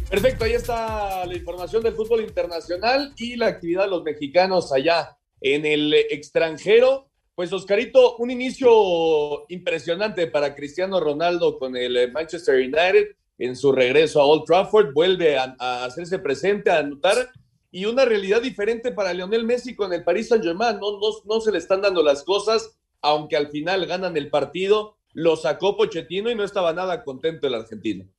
Perfecto, ahí está la información del fútbol internacional y la actividad de los mexicanos allá en el extranjero. Pues Oscarito, un inicio impresionante para Cristiano Ronaldo con el Manchester United en su regreso a Old Trafford, vuelve a, hacerse presente, a anotar, y una realidad diferente para Lionel Messi con el Paris Saint-Germain. No, no, no se le están dando las cosas, aunque al final ganan el partido. Lo sacó Pochettino y no estaba nada contento el argentino.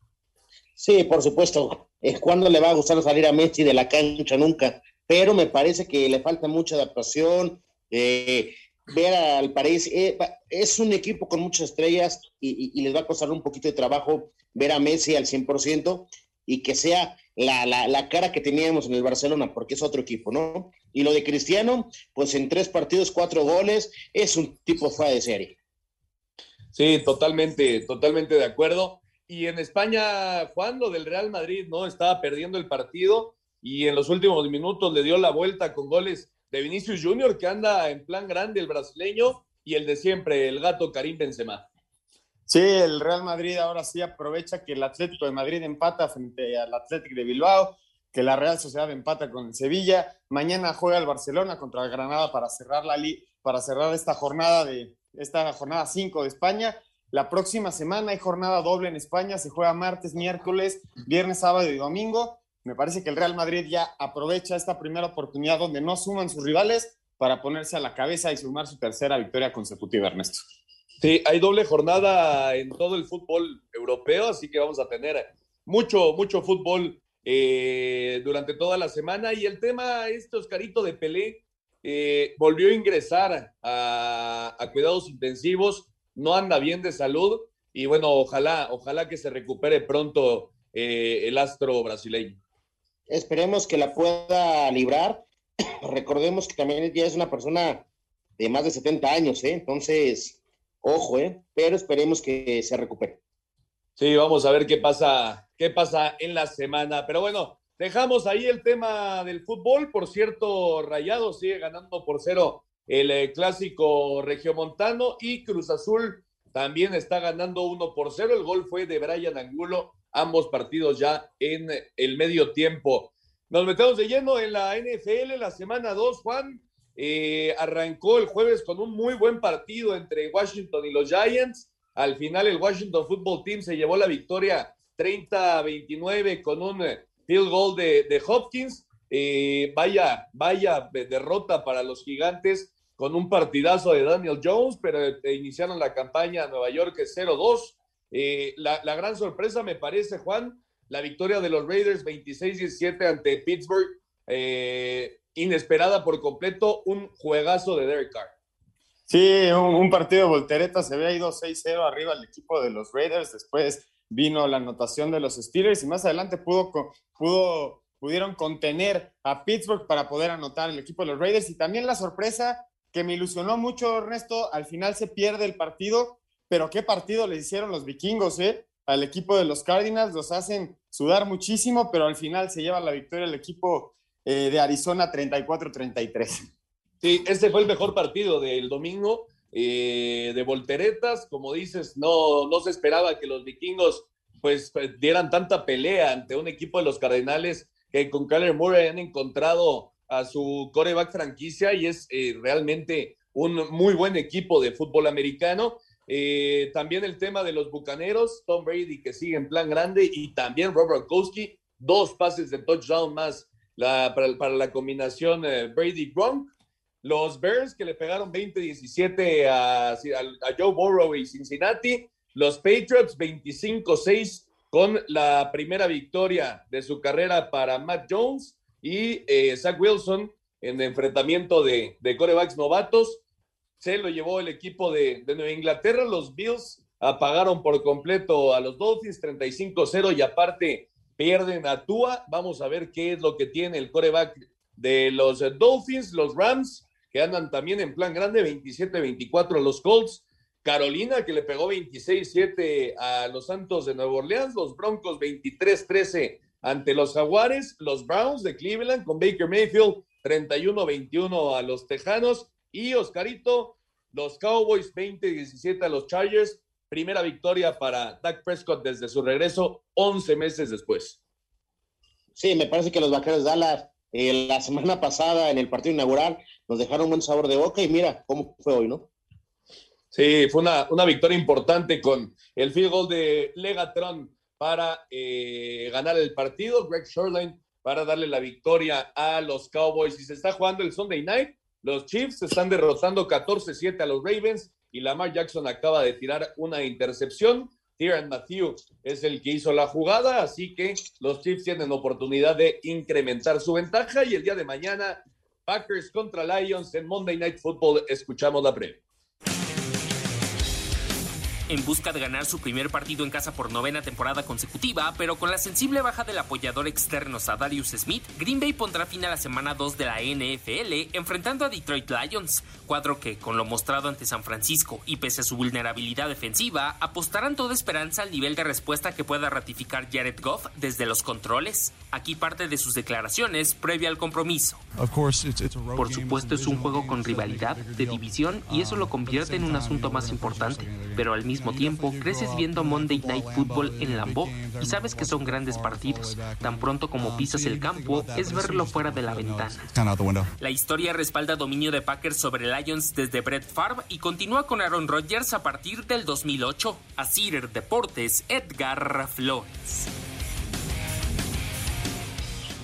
Sí, por supuesto. Es cuando le va a gustar salir a Messi de la cancha nunca. Pero me parece que le falta mucha adaptación. Eh, ver al París, eh, es un equipo con muchas estrellas y, les va a costar un poquito de trabajo ver a Messi al 100% y que sea la, la, cara que teníamos en el Barcelona, porque es otro equipo, ¿no? Y lo de Cristiano, pues en tres partidos, cuatro goles, es un tipo fuera de serie. Sí, totalmente, totalmente de acuerdo. Y en España, Juan, lo del Real Madrid, ¿no? Estaba perdiendo el partido y en los últimos minutos le dio la vuelta con goles de Vinicius Junior, que anda en plan grande el brasileño, y el de siempre, el gato Karim Benzema. Sí, el Real Madrid ahora sí aprovecha que el Atlético de Madrid empata frente al Atlético de Bilbao, que la Real Sociedad empata con el Sevilla. Mañana juega el Barcelona contra el Granada para cerrar la para cerrar esta jornada de esta jornada 5 de España la próxima semana hay jornada doble en España, se juega martes, miércoles, viernes, sábado y domingo. Me parece que el Real Madrid ya aprovecha esta primera oportunidad donde no suman sus rivales para ponerse a la cabeza y sumar su tercera victoria consecutiva, Ernesto. Sí, hay doble jornada en todo el fútbol europeo, así que vamos a tener mucho, mucho fútbol eh, durante toda la semana. Y el tema, este Oscarito de Pelé, eh, volvió a ingresar a cuidados intensivos no anda bien de salud y bueno, ojalá, ojalá que se recupere pronto eh, el astro brasileño. Esperemos que la pueda librar. Recordemos que también ya es una persona de más de 70 años, ¿eh? entonces, ojo, ¿eh? pero esperemos que se recupere. Sí, vamos a ver qué pasa, qué pasa en la semana. Pero bueno, dejamos ahí el tema del fútbol. Por cierto, Rayado sigue ganando por cero el eh, clásico regiomontano y Cruz Azul también está ganando uno por cero. El gol fue de Brian Angulo, ambos partidos ya en el medio tiempo. Nos metemos de lleno en la NFL, la semana 2, Juan. Eh, arrancó el jueves con un muy buen partido entre Washington y los Giants. Al final el Washington Football Team se llevó la victoria 30-29 con un field goal de, de Hopkins. Eh, vaya, vaya derrota para los gigantes con un partidazo de Daniel Jones, pero eh, iniciaron la campaña a Nueva York 0-2. Eh, la, gran sorpresa me parece, Juan, la victoria de los Raiders 26-17 ante Pittsburgh, eh, inesperada por completo, un juegazo de Derek Carr. Sí, un, un partido de voltereta, se había ido 6-0 arriba el equipo de los Raiders, después vino la anotación de los Steelers y más adelante pudo, pudo, pudieron contener a Pittsburgh para poder anotar el equipo de los Raiders y también la sorpresa que me ilusionó mucho, Ernesto, al final se pierde el partido, pero qué partido le hicieron los vikingos, ¿eh? Al equipo de los Cardinals, los hacen sudar muchísimo, pero al final se lleva la victoria el equipo eh, de Arizona 34-33. Sí, este fue el mejor partido del domingo eh, de volteretas. Como dices, no, no se esperaba que los vikingos pues dieran tanta pelea ante un equipo de los Cardenales que con Kyler Murray han encontrado a su coreback franquicia y es realmente un muy buen equipo de fútbol americano. Eh, también el tema de los Bucaneros, Tom Brady que sigue en plan grande y también Robert Kowski, dos pases de touchdown más para, la combinación Brady-Gronk. Los Bears que le pegaron 20-17 a, Joe Burrow y Cincinnati. Los Patriots 25-6 con la primera victoria de su carrera para Matt Jones y eh, Zach Wilson en enfrentamiento de, de corebacks novatos. Se lo llevó el equipo de, de Nueva Inglaterra. Los Bills apagaron por completo a los Dolphins 35-0 y aparte pierden a Tua. Vamos a ver qué es lo que tiene el coreback de los Dolphins, los Rams que andan también en plan grande, 27-24 los Colts. Carolina, que le pegó 26-7 a los Santos de Nueva Orleans. Los Broncos, 23-13 ante los Jaguares. Los Browns de Cleveland con Baker Mayfield, 31-21 a los Tejanos. Y Oscarito, los Cowboys, 20-17 a los Chargers. Primera victoria para Dak Prescott desde su regreso 11 meses después. Sí, me parece que los vaqueros de Dallas eh, la semana pasada en el partido inaugural nos dejaron un buen sabor de boca y mira cómo fue hoy, ¿no? Sí, fue una, una victoria importante con el field goal de Legatron para eh, ganar el partido. Greg Shoreline para darle la victoria a los Cowboys. Y se está jugando el Sunday Night. Los Chiefs están derrotando 14-7 a los Ravens y Lamar Jackson acaba de tirar una intercepción. Tyrann Matthew es el que hizo la jugada, así que los Chiefs tienen oportunidad de incrementar su ventaja y el día de mañana Packers contra Lions en Monday Night Football escuchamos la previa. En busca de ganar su primer partido en casa por novena temporada consecutiva, pero con la sensible baja del apoyador externo Sadarius Smith, Green Bay pondrá fin a la semana 2 de la NFL enfrentando a Detroit Lions, cuadro que, con lo mostrado ante San Francisco y pese a su vulnerabilidad defensiva, apostarán toda esperanza al nivel de respuesta que pueda ratificar Jared Goff desde los controles. Aquí parte de sus declaraciones previa al compromiso. Por supuesto es un juego con rivalidad, de división, y eso lo convierte en un asunto más importante, pero al mismo mismo tiempo, creces viendo Monday Night Football en Lambeau y sabes que son grandes partidos. Tan pronto como pisas el campo, es verlo fuera de la ventana. La historia respalda dominio de Packers sobre Lions desde Brett Favre y continúa con Aaron Rodgers a partir del 2008. A Cider Deportes, Edgar Flores.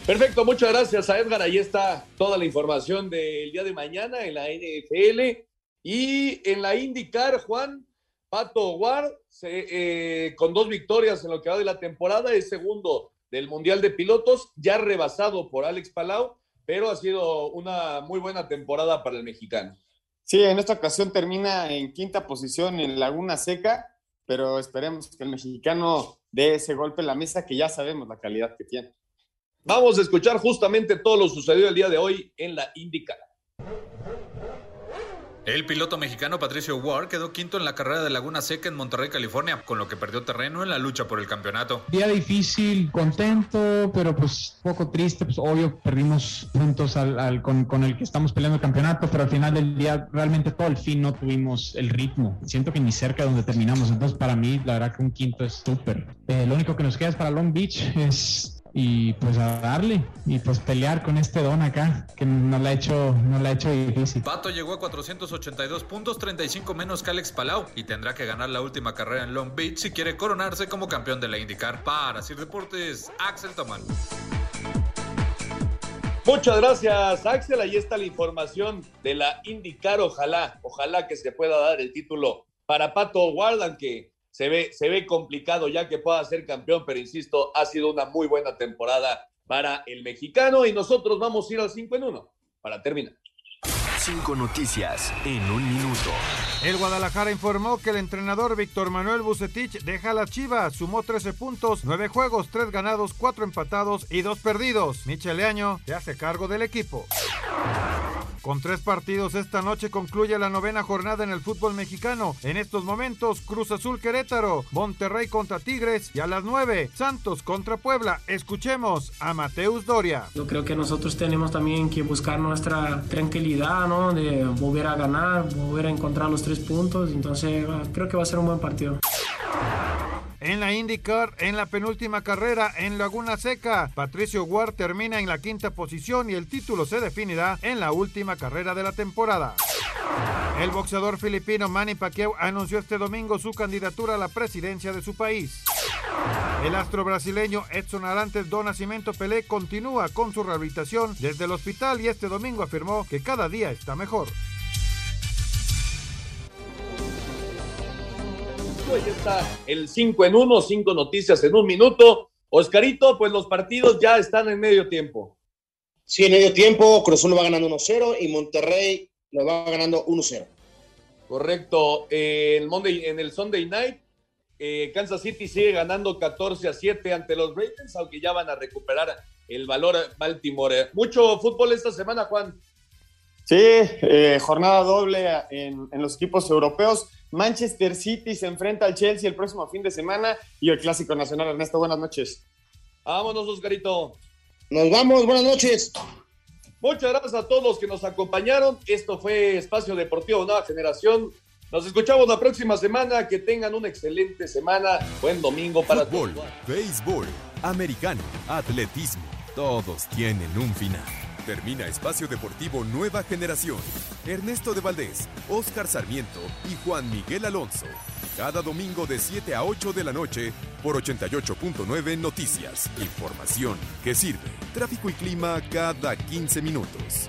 Perfecto, muchas gracias a Edgar. Ahí está toda la información del día de mañana en la NFL y en la IndyCar, Juan. Pato Ward, eh, con dos victorias en lo que va de la temporada, es segundo del Mundial de Pilotos, ya rebasado por Alex Palau, pero ha sido una muy buena temporada para el mexicano. Sí, en esta ocasión termina en quinta posición en Laguna Seca, pero esperemos que el mexicano dé ese golpe en la mesa que ya sabemos la calidad que tiene. Vamos a escuchar justamente todo lo sucedido el día de hoy en la IndyCar. El piloto mexicano Patricio Ward quedó quinto en la carrera de Laguna Seca en Monterrey, California, con lo que perdió terreno en la lucha por el campeonato. Día difícil, contento, pero pues poco triste, pues obvio perdimos puntos al, con, el que estamos peleando el campeonato, pero al final del día realmente todo el fin no tuvimos el ritmo. Siento que ni cerca de donde terminamos, entonces para mí la verdad que un quinto es súper. Eh, lo único que nos queda es para Long Beach, es y pues a darle y pues pelear con este don acá que no la ha hecho no la ha hecho difícil. Pato llegó a 482 puntos, 35 menos que Alex Palau y tendrá que ganar la última carrera en Long Beach si quiere coronarse como campeón de la IndyCar. Para Sir Deportes, Axel Tomán. Muchas gracias, Axel. Ahí está la información de la IndyCar. Ojalá, ojalá que se pueda dar el título para Pato Guardan, que se ve, se ve complicado ya que pueda ser campeón, pero insisto, ha sido una muy buena temporada para el mexicano y nosotros vamos a ir al 5 en 1 para terminar. Cinco noticias en un minuto. El Guadalajara informó que el entrenador Víctor Manuel Bucetich deja la Chiva, sumó 13 puntos, 9 juegos, 3 ganados, 4 empatados y 2 perdidos. Michele Año se hace cargo del equipo. Con tres partidos esta noche concluye la novena jornada en el fútbol mexicano. En estos momentos, Cruz Azul Querétaro, Monterrey contra Tigres y a las 9, Santos contra Puebla. Escuchemos a Mateus Doria. Yo creo que nosotros tenemos también que buscar nuestra tranquilidad, ¿no? De volver a ganar, volver a encontrar los tres puntos. Entonces, creo que va a ser un buen partido. En la IndyCar, en la penúltima carrera en Laguna Seca, Patricio Ward termina en la quinta posición y el título se definirá en la última carrera de la temporada. El boxeador filipino Manny Pacquiao anunció este domingo su candidatura a la presidencia de su país. El astro brasileño Edson Arantes do Nascimento Pelé continúa con su rehabilitación desde el hospital y este domingo afirmó que cada día está mejor. Ahí está el 5 en 1, 5 noticias en un minuto. Oscarito, pues los partidos ya están en medio tiempo. Sí, en medio tiempo, Cruz Azul va ganando 1-0 y Monterrey lo va ganando 1-0. Correcto. Eh, el Monday, en el Sunday Night, eh, Kansas City sigue ganando 14 a 7 ante los Ravens, aunque ya van a recuperar el valor Baltimore. Mucho fútbol esta semana, Juan. Sí, eh, jornada doble en, en, los equipos europeos. Manchester City se enfrenta al Chelsea el próximo fin de semana y el Clásico Nacional. Ernesto, buenas noches. Vámonos, Oscarito. Nos vamos, buenas noches. Muchas gracias a todos los que nos acompañaron. Esto fue Espacio Deportivo Nueva Generación. Nos escuchamos la próxima semana. Que tengan una excelente semana. Buen domingo para Fútbol, todos. béisbol, americano, atletismo. Todos tienen un final. Termina Espacio Deportivo Nueva Generación. Ernesto de Valdés, Oscar Sarmiento y Juan Miguel Alonso. Cada domingo de 7 a 8 de la noche por 88.9 Noticias. Información que sirve. Tráfico y clima cada 15 minutos.